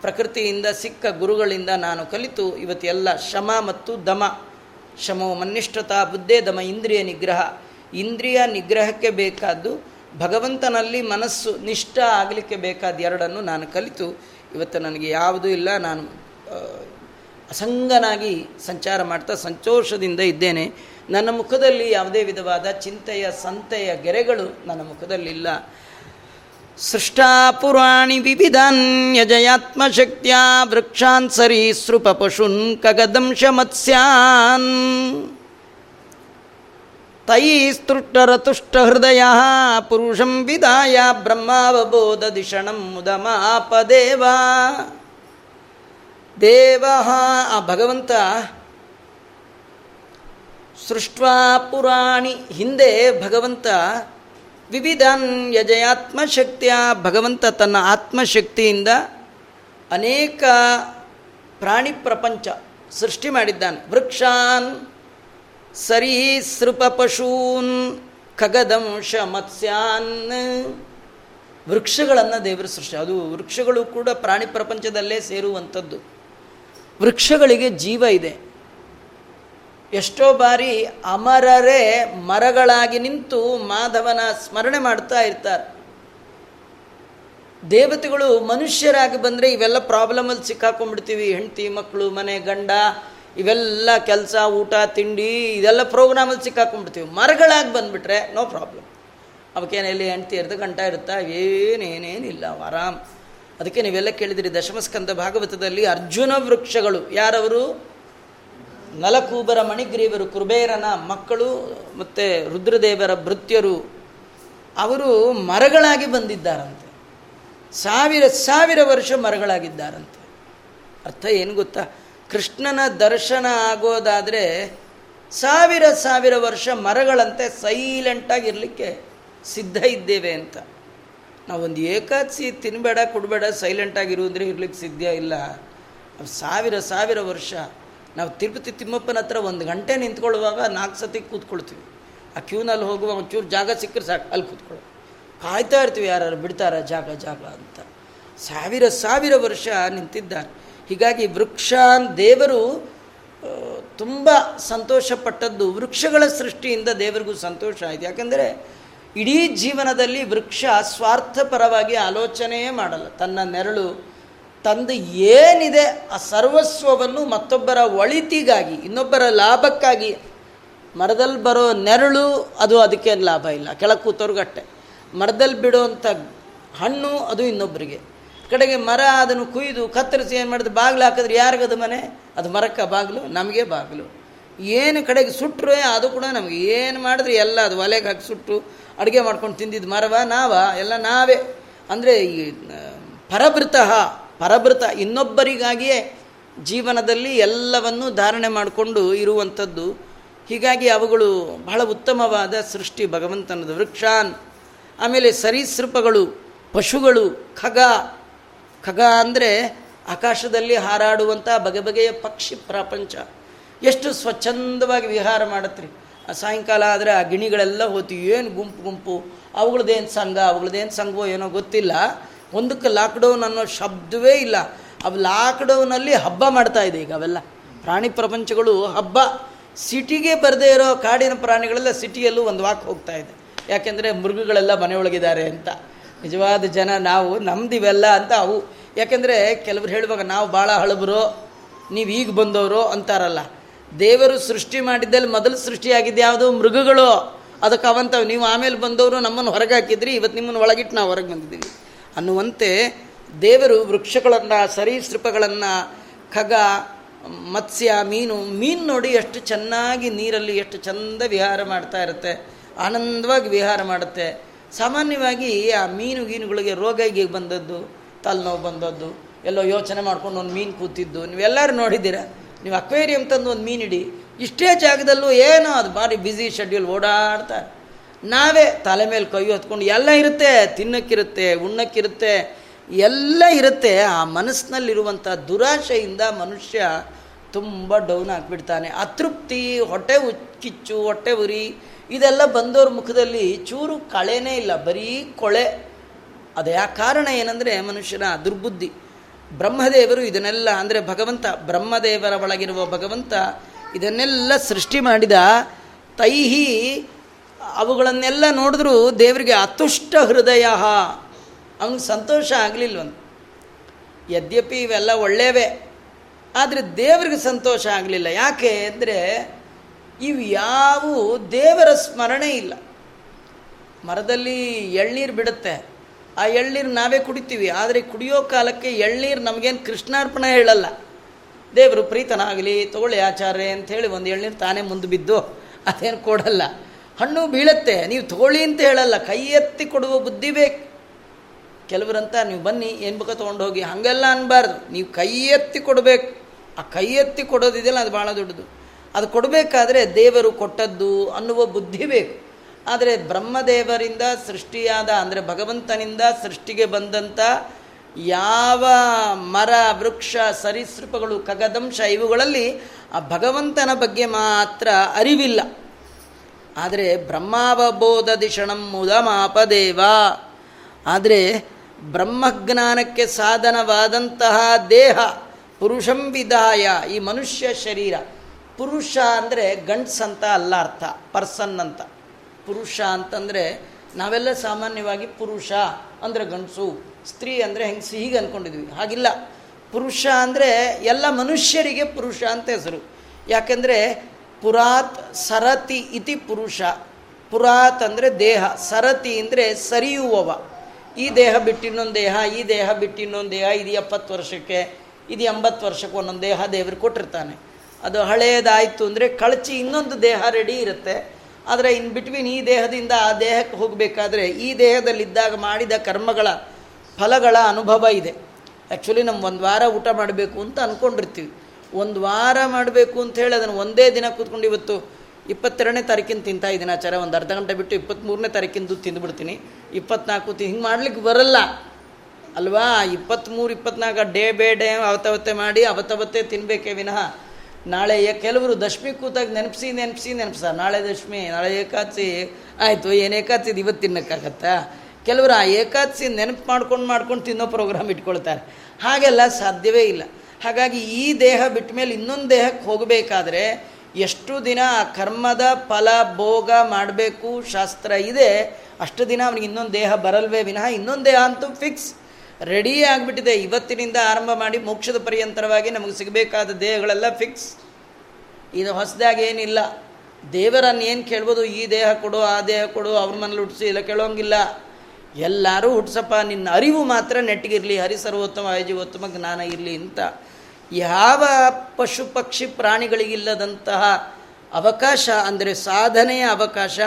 ಪ್ರಕೃತಿಯಿಂದ ಸಿಕ್ಕ ಗುರುಗಳಿಂದ ನಾನು ಕಲಿತು ಇವತ್ತೆಲ್ಲ ಶಮ ಮತ್ತು ದಮ. ಶಮೋ ಮನ್ನಿಷ್ಠತಾ, ಬುದ್ಧೇ ದಮ, ಇಂದ್ರಿಯ ನಿಗ್ರಹ. ಇಂದ್ರಿಯ ನಿಗ್ರಹಕ್ಕೆ ಬೇಕಾದ್ದು ಭಗವಂತನಲ್ಲಿ ಮನಸ್ಸು, ನಿಷ್ಠ ಆಗಲಿಕ್ಕೆ ಬೇಕಾದ ಎರಡನ್ನು ನಾನು ಕಲಿತು. ಇವತ್ತು ನನಗೆ ಯಾವುದೂ ಇಲ್ಲ. ನಾನು ಅಸಂಗನಾಗಿ ಸಂಚಾರ ಮಾಡ್ತಾ ಸಂತೋಷದಿಂದ ಇದ್ದೇನೆ. ನನ್ನ ಮುಖದಲ್ಲಿ ಯಾವುದೇ ವಿಧವಾದ ಚಿಂತೆಯ ಸಂತೆಯ ಗೆರೆಗಳು ನನ್ನ ಮುಖದಲ್ಲಿಲ್ಲ. ಸೃಷ್ಟಾಪುರಾಣಿ ವಿವಿಧಾನ್ಯಜಯಾತ್ಮಶಕ್ತಿಯ ವೃಕ್ಷಾನ್ ಸರೀಸೃಪ ಪಶುನ್ ಕಗದಂಶ ಮತ್ಸ್ಯಾನ್. ತೈಸ್ತೃಷ್ಟರತುಷ್ಟಹೃದಯ ಪುರುಷಂ ವಿಧಾಯ ಬ್ರಹ್ಮಾವಬೋಧ ದಿಷಣಂ ಮುದಮಾಪದೇವ ದೇವ ಆ ಭಗವಂತ ಸೃಷ್ಟ್ವಾ ಪುರಾಣಿ ಹಿಂದೆ ಭಗವಂತ ವಿವಿಧಾನ್ ಯಜಯಾತ್ಮಶಕ್ತಿಯ ಭಗವಂತ ತನ್ನ ಆತ್ಮಶಕ್ತಿಯಿಂದ ಅನೇಕ ಪ್ರಾಣಿ ಪ್ರಪಂಚ ಸೃಷ್ಟಿ ಮಾಡಿದ್ದಾನೆ. ವೃಕ್ಷಾನ್, ಸರಿ ಸೃಪ ಪಶೂನ್ ಖಗದಂಶ ಮತ್ಸ್ಯಾನ್ ವೃಕ್ಷಗಳನ್ನು ದೇವರು ಸೃಷ್ಟಿ ಅದು ವೃಕ್ಷಗಳು ಕೂಡ ಪ್ರಾಣಿ ಪ್ರಪಂಚದಲ್ಲೇ ಸೇರುವಂಥದ್ದು. ವೃಕ್ಷಗಳಿಗೆ ಜೀವ ಇದೆ. ಎಷ್ಟೋ ಬಾರಿ ಅಮರರೇ ಮರಗಳಾಗಿ ನಿಂತು ಮಾಧವನ ಸ್ಮರಣೆ ಮಾಡ್ತಾ ಇರ್ತಾರೆ. ದೇವತೆಗಳು ಮನುಷ್ಯರಾಗಿ ಬಂದರೆ ಇವೆಲ್ಲ ಪ್ರಾಬ್ಲಮಲ್ಲಿ ಸಿಕ್ಕಾಕೊಂಡ್ಬಿಡ್ತೀವಿ. ಹೆಂಡತಿ ಮಕ್ಕಳು ಮನೆ, ಗಂಡ, ಇವೆಲ್ಲ ಕೆಲಸ, ಊಟ, ತಿಂಡಿ, ಇದೆಲ್ಲ ಪ್ರೋಗ್ರಾಮಲ್ಲಿ ಸಿಕ್ಕಾಕೊಂಡ್ಬಿಡ್ತೀವಿ. ಮರಗಳಾಗಿ ಬಂದುಬಿಟ್ರೆ ನೋ ಪ್ರಾಬ್ಲಮ್ ಅವಕ್ಕೇನೆಲ್ಲಿ ಹೆಂಡ್ತಿ ಇರುತ್ತೆ ಗಂಟ ಇರುತ್ತಾ? ಏನೇನೇನಿಲ್ಲ, ಆರಾಮ್. ಅದಕ್ಕೆ ನೀವೆಲ್ಲ ಕೇಳಿದಿರಿ ದಶಮಸ್ಕಂದ ಭಾಗವತದಲ್ಲಿ ಅರ್ಜುನ ವೃಕ್ಷಗಳು. ಯಾರವರು? ನಲಕೂಬರ ಮಣಿಗ್ರೀವರು ಕುಬೇರನ ಮಕ್ಕಳು ಮತ್ತು ರುದ್ರದೇವರ ಭೃತ್ಯರು, ಅವರು ಮರಗಳಾಗಿ ಬಂದಿದ್ದಾರಂತೆ. ಸಾವಿರ ಸಾವಿರ ವರ್ಷ ಮರಗಳಾಗಿದ್ದಾರಂತೆ. ಅರ್ಥ ಏನು ಗೊತ್ತಾ? ಕೃಷ್ಣನ ದರ್ಶನ ಆಗೋದಾದರೆ ಸಾವಿರ ಸಾವಿರ ವರ್ಷ ಮರಗಳಂತೆ ಸೈಲೆಂಟಾಗಿ ಇರಲಿಕ್ಕೆ ಸಿದ್ಧ ಇದ್ದೇವೆ ಅಂತ. ನಾವೊಂದು ಏಕಾದಶಿ ತಿನ್ನಬೇಡ ಕೊಡಬೇಡ ಸೈಲೆಂಟಾಗಿರು ಅಂದರೆ ಇರ್ಲಿಕ್ಕೆ ಸಿದ್ಧ ಇಲ್ಲ. ಸಾವಿರ ಸಾವಿರ ವರ್ಷ ನಾವು ತಿರುಪತಿ ತಿಮ್ಮಪ್ಪನ ಹತ್ರ ಒಂದು ಗಂಟೆ ನಿಂತ್ಕೊಳ್ಳುವಾಗ ನಾಲ್ಕು ಸತಿ ಕೂತ್ಕೊಳ್ತೀವಿ. ಆ ಕ್ಯೂನಲ್ಲಿ ಹೋಗುವ ಒಂಚೂರು ಜಾಗ ಸಿಕ್ಕರೆ ಸಾಕು, ಅಲ್ಲಿ ಕೂತ್ಕೊಳ್ಳೋ ಕಾಯ್ತಾ ಇರ್ತೀವಿ ಯಾರು ಬಿಡ್ತಾರ, ಜಾಗ ಜಾಗ ಅಂತ. ಸಾವಿರ ಸಾವಿರ ವರ್ಷ ನಿಂತಿದ್ದಾರೆ. ಹೀಗಾಗಿ ವೃಕ್ಷ ದೇವರು ತುಂಬ ಸಂತೋಷಪಟ್ಟದ್ದು ವೃಕ್ಷಗಳ ಸೃಷ್ಟಿಯಿಂದ ದೇವರಿಗೂ ಸಂತೋಷ ಆಯಿತು. ಯಾಕಂದರೆ ಇಡೀ ಜೀವನದಲ್ಲಿ ವೃಕ್ಷ ಸ್ವಾರ್ಥಪರವಾಗಿ ಆಲೋಚನೆಯೇ ಮಾಡಲ್ಲ. ತನ್ನ ನೆರಳು ತಂದು ಏನಿದೆ ಆ ಸರ್ವಸ್ವವನ್ನು ಮತ್ತೊಬ್ಬರ ಒಳಿತಿಗಾಗಿ, ಇನ್ನೊಬ್ಬರ ಲಾಭಕ್ಕಾಗಿ ಮರದಲ್ಲಿ ಬರೋ ನೆರಳು ಅದು ಅದಕ್ಕೇನು ಲಾಭ ಇಲ್ಲ. ಕೆಳ ಕೂತವ್ರಿಗಟ್ಟೆ ಮರದಲ್ಲಿ ಬಿಡುವಂಥ ಹಣ್ಣು ಅದು ಇನ್ನೊಬ್ಬರಿಗೆ ಕಡೆಗೆ ಮರ ಅದನ್ನು ಕುಯ್ದು ಕತ್ತರಿಸಿ ಏನು ಮಾಡಿದ್ರು? ಬಾಗಿಲು ಹಾಕಿದ್ರೆ ಯಾರಿಗದು ಮನೆ? ಅದು ಮರಕ್ಕೆ ಬಾಗಿಲು, ನಮಗೆ ಬಾಗಿಲು. ಏನು ಕಡೆಗೆ ಸುಟ್ಟರೆ ಅದು ಕೂಡ ನಮಗೆ. ಏನು ಮಾಡಿದ್ರೆ ಎಲ್ಲ ಅದು ಒಲೆಗೆ ಹಾಕಿ ಸುಟ್ಟು ಅಡುಗೆ ಮಾಡ್ಕೊಂಡು ತಿಂದಿದ್ದು ಮರವ, ನಾವ? ಎಲ್ಲ ನಾವೇ. ಅಂದರೆ ಈ ಪರಭೃತ ಪರಭೃತ ಇನ್ನೊಬ್ಬರಿಗಾಗಿಯೇ ಜೀವನದಲ್ಲಿ ಎಲ್ಲವನ್ನೂ ಧಾರಣೆ ಮಾಡಿಕೊಂಡು ಇರುವಂಥದ್ದು. ಹೀಗಾಗಿ ಅವುಗಳು ಬಹಳ ಉತ್ತಮವಾದ ಸೃಷ್ಟಿ ಭಗವಂತನದು. ವೃಕ್ಷಾನ್, ಆಮೇಲೆ ಸರೀಸೃಪಗಳು, ಪಶುಗಳು, ಖಗ. ಖಗ ಅಂದರೆ ಆಕಾಶದಲ್ಲಿ ಹಾರಾಡುವಂಥ ಬಗೆ ಬಗೆಯ ಪಕ್ಷಿ ಪ್ರಪಂಚ. ಎಷ್ಟು ಸ್ವಚ್ಛಂದವಾಗಿ ವಿಹಾರ ಮಾಡತ್ರಿ. ಸಾಯಂಕಾಲ ಆದರೆ ಆ ಗಿಣಿಗಳೆಲ್ಲ ಹೋತಿ ಏನು ಗುಂಪು ಗುಂಪು. ಅವುಗಳದ್ದೇನು ಸಂಘ ಅವುಗಳದ್ದೇನು ಸಂಘವೋ ಏನೋ ಗೊತ್ತಿಲ್ಲ. ಒಂದಕ್ಕೆ ಲಾಕ್ಡೌನ್ ಅನ್ನೋ ಶಬ್ದವೇ ಇಲ್ಲ. ಅವು ಲಾಕ್ಡೌನಲ್ಲಿ ಹಬ್ಬ ಮಾಡ್ತಾ ಇದೆ ಈಗ ಅವೆಲ್ಲ. ಪ್ರಾಣಿ ಪ್ರಪಂಚಗಳು ಹಬ್ಬ. ಸಿಟಿಗೆ ಬರದೇ ಇರೋ ಕಾಡಿನ ಪ್ರಾಣಿಗಳೆಲ್ಲ ಸಿಟಿಯಲ್ಲೂ ಒಂದು ವಾಕ್ ಹೋಗ್ತಾ ಇದೆ. ಯಾಕೆಂದರೆ ಮೃಗಗಳೆಲ್ಲ ಮನೆಯೊಳಗಿದ್ದಾರೆ ಅಂತ. ನಿಜವಾದ ಜನ ನಾವು ನಮ್ದಿವೆಲ್ಲ ಅಂತ ಅವು. ಯಾಕೆಂದರೆ ಕೆಲವರು ಹೇಳುವಾಗ ನಾವು ಭಾಳ ಹಳಬರು, ನೀವು ಈಗ ಬಂದವರು ಅಂತಾರಲ್ಲ. ದೇವರು ಸೃಷ್ಟಿ ಮಾಡಿದ್ದಲ್ಲಿ ಮೊದಲು ಸೃಷ್ಟಿಯಾಗಿದ್ದು ಯಾವುದು? ಮೃಗಗಳು. ಅದಕ್ಕೆ ಅವಂತವು, ನೀವು ಆಮೇಲೆ ಬಂದವರು ನಮ್ಮನ್ನು ಹೊರಗೆ ಹಾಕಿದ್ರಿ ಇವತ್ತು ನಿಮ್ಮನ್ನು ಒಳಗಿಟ್ಟು ನಾವು ಹೊರಗೆ ಬಂದಿದ್ದೀವಿ. ಅನ್ನುವಂತೆ ದೇವರು ವೃಕ್ಷಗಳನ್ನು, ಸರೀಸೃಪಗಳನ್ನು, ಖಗ, ಮತ್ಸ್ಯ, ಮೀನು ಮೀನು ನೋಡಿ ಎಷ್ಟು ಚೆನ್ನಾಗಿ ನೀರಲ್ಲಿ ಎಷ್ಟು ಚಂದ ವಿಹಾರ ಮಾಡ್ತಾ ಇರುತ್ತೆ, ಆನಂದವಾಗಿ ವಿಹಾರ ಮಾಡುತ್ತೆ. ಸಾಮಾನ್ಯವಾಗಿ ಆ ಮೀನು ಗೀನುಗಳಿಗೆ ರೋಗ ಹೀಗೆ ಬಂದದ್ದು, ತಲೆನೋವು ಬಂದದ್ದು, ಎಲ್ಲೋ ಯೋಚನೆ ಮಾಡ್ಕೊಂಡು ಒಂದು ಮೀನು ಕೂತಿದ್ದು, ನೀವೆಲ್ಲರೂ ನೋಡಿದ್ದೀರಾ? ನೀವು ಅಕ್ವೇರಿಯಂ ತಂದು ಒಂದು ಮೀನಿಡಿ ಇಷ್ಟೇ ಜಾಗದಲ್ಲೂ ಏನೋ ಅದು ಭಾರಿ ಬ್ಯುಸಿ ಶೆಡ್ಯೂಲ್ ಓಡಾಡ್ತಾರೆ. ನಾವೇ ತಲೆ ಮೇಲೆ ಕೈ ಹೊತ್ಕೊಂಡು ಎಲ್ಲ ಇರುತ್ತೆ, ತಿನ್ನಕ್ಕಿರುತ್ತೆ, ಉಣ್ಣಕ್ಕಿರುತ್ತೆ, ಎಲ್ಲ ಇರುತ್ತೆ. ಆ ಮನಸ್ಸಿನಲ್ಲಿರುವಂಥ ದುರಾಶೆಯಿಂದ ಮನುಷ್ಯ ತುಂಬ ಡೌನ್ ಆಗಿಬಿಡ್ತಾನೆ. ಅತೃಪ್ತಿ, ಹೊಟ್ಟೆ ಕಿಚ್ಚು, ಹೊಟ್ಟೆ ಉರಿ, ಇದೆಲ್ಲ ಬಂದವ್ರ ಮುಖದಲ್ಲಿ ಚೂರು ಕಳೆನೇ ಇಲ್ಲ. ಬರೀ ಕೊಳೆ. ಅದು ಆ ಕಾರಣ ಏನಂದರೆ ಮನುಷ್ಯನ ದುರ್ಬುದ್ಧಿ. ಬ್ರಹ್ಮದೇವರು ಇದನ್ನೆಲ್ಲ ಅಂದರೆ ಭಗವಂತ, ಬ್ರಹ್ಮದೇವರ ಒಳಗಿರುವ ಭಗವಂತ ಇದನ್ನೆಲ್ಲ ಸೃಷ್ಟಿ ಮಾಡಿದ ತೈಹಿ ಅವುಗಳನ್ನೆಲ್ಲ ನೋಡಿದ್ರೂ ದೇವರಿಗೆ ಅತುಷ್ಟ ಹೃದಯ. ಅವನಿಗೆ ಸಂತೋಷ ಆಗಲಿಲ್ವಂತ. ಯದ್ಯಪಿ ಇವೆಲ್ಲ ಒಳ್ಳೆಯವೇ, ಆದರೆ ದೇವರಿಗೆ ಸಂತೋಷ ಆಗಲಿಲ್ಲ. ಯಾಕೆ ಅಂದರೆ ಇವು ಯಾವೂ ದೇವರ ಸ್ಮರಣೆ ಇಲ್ಲ. ಮರದಲ್ಲಿ ಎಳ್ನೀರು ಬಿಡುತ್ತೆ. ಆ ಎಳ್ನೀರು ನಾವೇ ಕುಡಿತೀವಿ, ಆದರೆ ಕುಡಿಯೋ ಕಾಲಕ್ಕೆ ಎಳ್ನೀರು ನಮಗೇನು ಕೃಷ್ಣಾರ್ಪಣೆ ಹೇಳಲ್ಲ. ದೇವರು ಪ್ರೀತನಾಗಲಿ, ತಗೊಳ್ಳಿ ಆಚಾರ್ಯ ಅಂಥೇಳಿ ಒಂದು ಎಳ್ನೀರು ತಾನೇ ಮುಂದೆ ಬಿದ್ದು, ಅದೇನು ಕೊಡಲ್ಲ. ಹಣ್ಣು ಬೀಳತ್ತೆ, ನೀವು ತಗೊಳ್ಳಿ ಅಂತ ಹೇಳಲ್ಲ, ಕೈ ಎತ್ತಿ ಕೊಡುವ ಬುದ್ಧಿ ಬೇಕು. ಕೆಲವರಂತ ನೀವು ಬನ್ನಿ, ಏನು ಬೇಕೋ ತೊಗೊಂಡು ಹೋಗಿ. ಹಾಗೆಲ್ಲ ಅನ್ಬಾರ್ದು. ನೀವು ಕೈ ಎತ್ತಿ ಕೊಡಬೇಕು. ಆ ಕೈ ಎತ್ತಿ ಕೊಡೋದಿದೆಯಲ್ಲ ಅದು ಭಾಳ ದೊಡ್ಡದು. ಅದು ಕೊಡಬೇಕಾದ್ರೆ ದೇವರು ಕೊಟ್ಟದ್ದು ಅನ್ನುವ ಬುದ್ಧಿ ಬೇಕು. ಆದರೆ ಬ್ರಹ್ಮದೇವರಿಂದ ಸೃಷ್ಟಿಯಾದ, ಅಂದರೆ ಭಗವಂತನಿಂದ ಸೃಷ್ಟಿಗೆ ಬಂದಂಥ ಯಾವ ಮರ, ವೃಕ್ಷ, ಸರೀಸೃಪಗಳು, ಕಗದಂಶ ಇವುಗಳಲ್ಲಿ ಆ ಭಗವಂತನ ಬಗ್ಗೆ ಮಾತ್ರ ಅರಿವಿಲ್ಲ. ಆದರೆ ಬ್ರಹ್ಮಾವಬೋಧ ಮುದ ಮುದಮಾಪದೇವ. ಆದರೆ ಬ್ರಹ್ಮಜ್ಞಾನಕ್ಕೆ ಸಾಧನವಾದಂತಹ ದೇಹ ಪುರುಷಂ ವಿದಾಯ ಈ ಮನುಷ್ಯ ಶರೀರ. ಪುರುಷ ಅಂದರೆ ಅಂತ ಅಲ್ಲ ಅರ್ಥ, ಪರ್ಸನ್ ಅಂತ. ಪುರುಷ ಅಂತಂದರೆ ನಾವೆಲ್ಲ ಸಾಮಾನ್ಯವಾಗಿ ಪುರುಷ ಅಂದರೆ ಗಂಡಸು, ಸ್ತ್ರೀ ಅಂದರೆ ಹೆಂಗಸಿ, ಹೀಗೆ ಅಂದ್ಕೊಂಡಿದ್ವಿ ಹಾಗಿಲ್ಲ. ಪುರುಷ ಅಂದರೆ ಎಲ್ಲ ಮನುಷ್ಯರಿಗೆ ಪುರುಷ ಅಂತ ಹೆಸರು. ಯಾಕೆಂದರೆ ಪುರಾತ್ ಸರತಿ ಇತಿ ಪುರುಷ. ಪುರಾತ್ ಅಂದರೆ ದೇಹ, ಸರತಿ ಅಂದರೆ ಸರಿಯುವವ. ಈ ದೇಹ ಬಿಟ್ಟು ಇನ್ನೊಂದು ದೇಹ, ಈ ದೇಹ ಬಿಟ್ಟು ಇನ್ನೊಂದು ದೇಹ, ಇದು ಎಪ್ಪತ್ತು ವರ್ಷಕ್ಕೆ, ಇದು ಎಂಬತ್ತು ವರ್ಷಕ್ಕೆ ಒಂದೊಂದು ದೇಹ ದೇವರು ಕೊಟ್ಟಿರ್ತಾನೆ. ಅದು ಹಳೆಯದಾಯಿತು ಅಂದರೆ ಕಳಚಿ ಇನ್ನೊಂದು ದೇಹ ರೆಡಿ ಇರುತ್ತೆ. ಆದರೆ ಇನ್ ಬಿಟ್ವೀನ್ ಈ ದೇಹದಿಂದ ಆ ದೇಹಕ್ಕೆ ಹೋಗಬೇಕಾದ್ರೆ ಈ ದೇಹದಲ್ಲಿದ್ದಾಗ ಮಾಡಿದ ಕರ್ಮಗಳ ಫಲಗಳ ಅನುಭವ ಇದೆ. ಆ್ಯಕ್ಚುಲಿ ನಮ್ಮ ಒಂದು ವಾರ ಊಟ ಮಾಡಬೇಕು ಅಂತ ಅಂದ್ಕೊಂಡಿರ್ತೀವಿ ಒಂದು ವಾರ ಮಾಡಬೇಕು ಅಂತ ಹೇಳಿ ಅದನ್ನು ಒಂದೇ ದಿನ ಕೂತ್ಕೊಂಡು ಇವತ್ತು ಇಪ್ಪತ್ತೆರಡನೇ ತಾರೀಕಿನ ತಿಂತಾ ಇದ್ದೀನಿ ಆಚಾರ ಒಂದು ಅರ್ಧ ಗಂಟೆ ಬಿಟ್ಟು ಇಪ್ಪತ್ತ್ಮೂರನೇ ತಾರೀಕಿಂದು ತಿಂದುಬಿಡ್ತೀನಿ. ಇಪ್ಪತ್ನಾಲ್ಕು ತಿ ಹಿಂಗೆ ಮಾಡ್ಲಿಕ್ಕೆ ಬರಲ್ಲ. ಅಲ್ವಾ? ಇಪ್ಪತ್ತ್ಮೂರು ಇಪ್ಪತ್ನಾಲ್ಕು ಡೇ ಬೇ ಡೇ ಅವತ್ತವತ್ತೆ ಮಾಡಿ ಅವತ್ತವತ್ತೇ ತಿನ್ನಬೇಕೇ ವಿನಃ. ನಾಳೆ ಕೆಲವರು ದಶಮಿ ಕೂತಾಗ ನೆನಪಿಸಿ ನೆನಪಿಸಿ, ನೆನಪಿಸ. ನಾಳೆ ದಶಮಿ, ನಾಳೆ ಏಕಾದಶಿ. ಆಯಿತು, ಏನು ಏಕಾದಶಿ ಇವತ್ತು ತಿನ್ನೋಕ್ಕಾಗತ್ತಾ? ಕೆಲವರು ಆ ಏಕಾದಶಿ ನೆನಪು ಮಾಡ್ಕೊಂಡು ಮಾಡ್ಕೊಂಡು ತಿನ್ನೋ ಪ್ರೋಗ್ರಾಮ್ ಇಟ್ಕೊಳ್ತಾರೆ. ಹಾಗೆಲ್ಲ ಸಾಧ್ಯವೇ ಇಲ್ಲ. ಹಾಗಾಗಿ ಈ ದೇಹ ಬಿಟ್ಟ ಮೇಲೆ ಇನ್ನೊಂದು ದೇಹಕ್ಕೆ ಹೋಗಬೇಕಾದ್ರೆ ಎಷ್ಟು ದಿನ ಆ ಕರ್ಮದ ಫಲ ಭೋಗ ಮಾಡಬೇಕು ಶಾಸ್ತ್ರ ಇದೆ, ಅಷ್ಟು ದಿನ ಅವನಿಗೆ ಇನ್ನೊಂದು ದೇಹ ಬರಲ್ವೇ ವಿನಃ ಇನ್ನೊಂದು ದೇಹ ಅಂತೂ ಫಿಕ್ಸ್ ರೆಡಿ ಆಗಿಬಿಟ್ಟಿದೆ. ಇವತ್ತಿನಿಂದ ಆರಂಭ ಮಾಡಿ ಮೋಕ್ಷದ ಪರ್ಯಂತರವಾಗಿ ನಮಗೆ ಸಿಗಬೇಕಾದ ದೇಹಗಳೆಲ್ಲ ಫಿಕ್ಸ್ ಇದು ಹೊಸದಾಗಿ ಏನಿಲ್ಲ. ದೇವರನ್ನು ಏನು ಕೇಳ್ಬೋದು? ಈ ದೇಹ ಕೊಡು, ಆ ದೇಹ ಕೊಡು, ಅವ್ರ ಮನೇಲಿ ಹುಟ್ಟಿಸಿ ಇಲ್ಲ ಕೇಳೋಂಗಿಲ್ಲ. ಎಲ್ಲರೂ ಹುಟ್ಸಪ್ಪ, ನಿನ್ನ ಅರಿವು ಮಾತ್ರ ನೆಟ್ಟಿಗಿರಲಿ. ಹರಿಸರ್ವೋತ್ತಮ ವೈಜೀವೋತ್ತಮ ಜ್ಞಾನ ಇರಲಿ ಅಂತ. ಯಾವ ಪಶು ಪಕ್ಷಿ ಪ್ರಾಣಿಗಳಿಗಿಲ್ಲದಂತಹ ಅವಕಾಶ ಅಂದರೆ ಸಾಧನೆಯ ಅವಕಾಶ,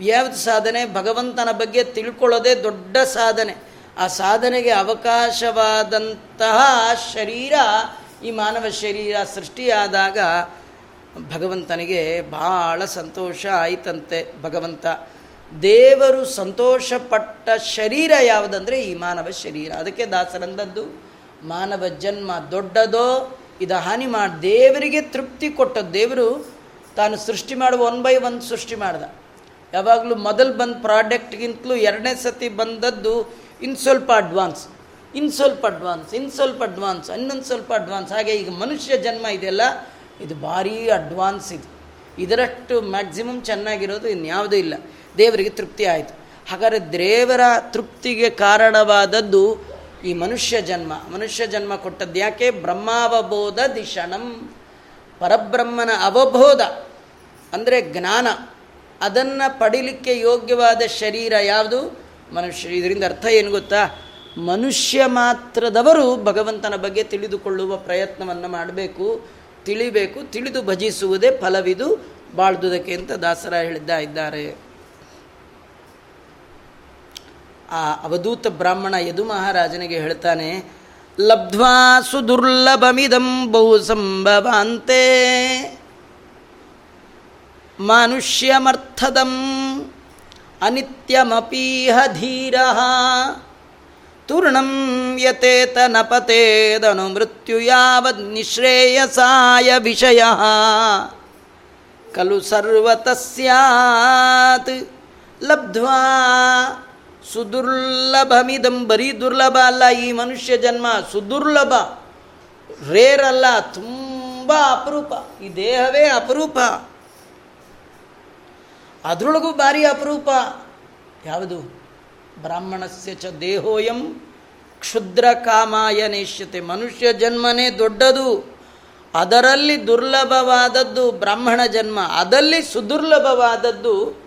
ಯಾವ್ದು ಸಾಧನೆ? ಭಗವಂತನ ಬಗ್ಗೆ ತಿಳ್ಕೊಳ್ಳೋದೇ ದೊಡ್ಡ ಸಾಧನೆ. ಆ ಸಾಧನೆಗೆ ಅವಕಾಶವಾದಂತಹ ಶರೀರ ಈ ಮಾನವ ಶರೀರ ಸೃಷ್ಟಿಯಾದಾಗ ಭಗವಂತನಿಗೆ ಭಾಳ ಸಂತೋಷ ಆಯಿತಂತೆ. ಭಗವಂತ ದೇವರು ಸಂತೋಷಪಟ್ಟ ಶರೀರ ಯಾವುದಂದರೆ ಈ ಮಾನವ ಶರೀರ. ಅದಕ್ಕೆ ದಾಸರಂದದ್ದು ಮಾನವ ಜನ್ಮ ದೊಡ್ಡದೋ, ಇದು ಹಾನಿ ಮಾಡಿ ದೇವರಿಗೆ ತೃಪ್ತಿ ಕೊಟ್ಟ ದೇವರು ತಾನು ಸೃಷ್ಟಿ ಮಾಡುವ ಒನ್ ಬೈ ಒನ್ ಸೃಷ್ಟಿ ಮಾಡ್ದ. ಯಾವಾಗಲೂ ಮೊದಲು ಬಂದ ಪ್ರಾಡಕ್ಟ್ಗಿಂತಲೂ ಎರಡನೇ ಸತಿ ಬಂದದ್ದು ಇನ್ನು ಸ್ವಲ್ಪ ಅಡ್ವಾನ್ಸ್. ಇನ್ನು ಸ್ವಲ್ಪ ಅಡ್ವಾನ್ಸ್ ಇನ್ನು ಸ್ವಲ್ಪ ಅಡ್ವಾನ್ಸ್, ಇನ್ನೊಂದು ಸ್ವಲ್ಪ ಅಡ್ವಾನ್ಸ್. ಹಾಗೆ ಈಗ ಮನುಷ್ಯ ಜನ್ಮ ಇದೆಯಲ್ಲ, ಇದು ಭಾರೀ ಅಡ್ವಾನ್ಸ್ ಇದು. ಇದರಷ್ಟು ಮ್ಯಾಕ್ಸಿಮಮ್ ಚೆನ್ನಾಗಿರೋದು ಇನ್ಯಾವುದೂ ಇಲ್ಲ. ದೇವರಿಗೆ ತೃಪ್ತಿ ಆಯಿತು. ಹಾಗಾದರೆ ದೇವರ ತೃಪ್ತಿಗೆ ಕಾರಣವಾದದ್ದು ಈ ಮನುಷ್ಯ ಜನ್ಮ ಮನುಷ್ಯ ಜನ್ಮ ಕೊಟ್ಟದ್ದು ಯಾಕೆ? ಬ್ರಹ್ಮಾವಬೋಧ ದಿಶಣಂ ಪರಬ್ರಹ್ಮನ ಅವಬೋಧ, ಅಂದರೆ ಜ್ಞಾನ. ಅದನ್ನು ಪಡಿಲಿಕ್ಕೆ ಯೋಗ್ಯವಾದ ಶರೀರ ಯಾವುದು? ಮನುಷ್ಯ. ಇದರಿಂದ ಅರ್ಥ ಏನು ಗೊತ್ತಾ? ಮನುಷ್ಯ ಮಾತ್ರದವರು ಭಗವಂತನ ಬಗ್ಗೆ ತಿಳಿದುಕೊಳ್ಳುವ ಪ್ರಯತ್ನವನ್ನು ಮಾಡಬೇಕು, ತಿಳಿಬೇಕು, ತಿಳಿದು ಭಜಿಸುವುದೇ ಫಲವಿದು, ಬಾಳ್ದುದಕ್ಕೆ ಅಂತ ದಾಸರ ಹೇಳಿದ್ದ ಇದ್ದಾರೆ. ಆ ಅವಧೂತ ಬ್ರಾಹ್ಮಣ ಯದು ಮಹಾರಾಜನಿಗೆ ಹೇಳ್ತಾನೆ, ಲಬ್ಧ್ವಾ ಸುದುರ್ಲಭಮಿದಂ ಬಹು ಸಂಭವಾಂತೆ ಮನುಷ್ಯಮರ್ಥದಂ ಅನಿತ್ಯಮಪೀಹ ಧೀರ ತೂರ್ಣಂ ಯತೇತನಪತೇದನು ಮೃತ್ಯು ಯಾವದ್ ನಿಶ್ರೇಯಸಾಯ ವಿಷಯ. ಖಲು ಸರ್ವತಸ್ಯಾತ್ ಲಬ್ಧ್ವಾ ಸುದುರ್ಲಭಮಿದಂ ಬರೀ ದುರ್ಲಭ ಅಲ್ಲ ಈ ಮನುಷ್ಯ ಜನ್ಮ ಸುದುರ್ಲಭ. ರೇರ್ ಅಲ್ಲ, ತುಂಬ ಅಪರೂಪ. ಈ ದೇಹವೇ ಅಪರೂಪ. ಅದರೊಳಗೂ ಭಾರಿ ಅಪರೂಪ. ಯಾವುದು? ಬ್ರಾಹ್ಮಣಸ್ಯ ಚ ದೇಹೋಯಂ ಕ್ಷುದ್ರ ಕಾಮಾಯ ನೇಷ್ಯತೆ. ಮನುಷ್ಯ ಜನ್ಮನೇ ದೊಡ್ಡದು. ಅದರಲ್ಲಿ ದುರ್ಲಭವಾದದ್ದು ಬ್ರಾಹ್ಮಣ ಜನ್ಮ. ಅದರಲ್ಲಿ ಸುದುರ್ಲಭವಾದದ್ದು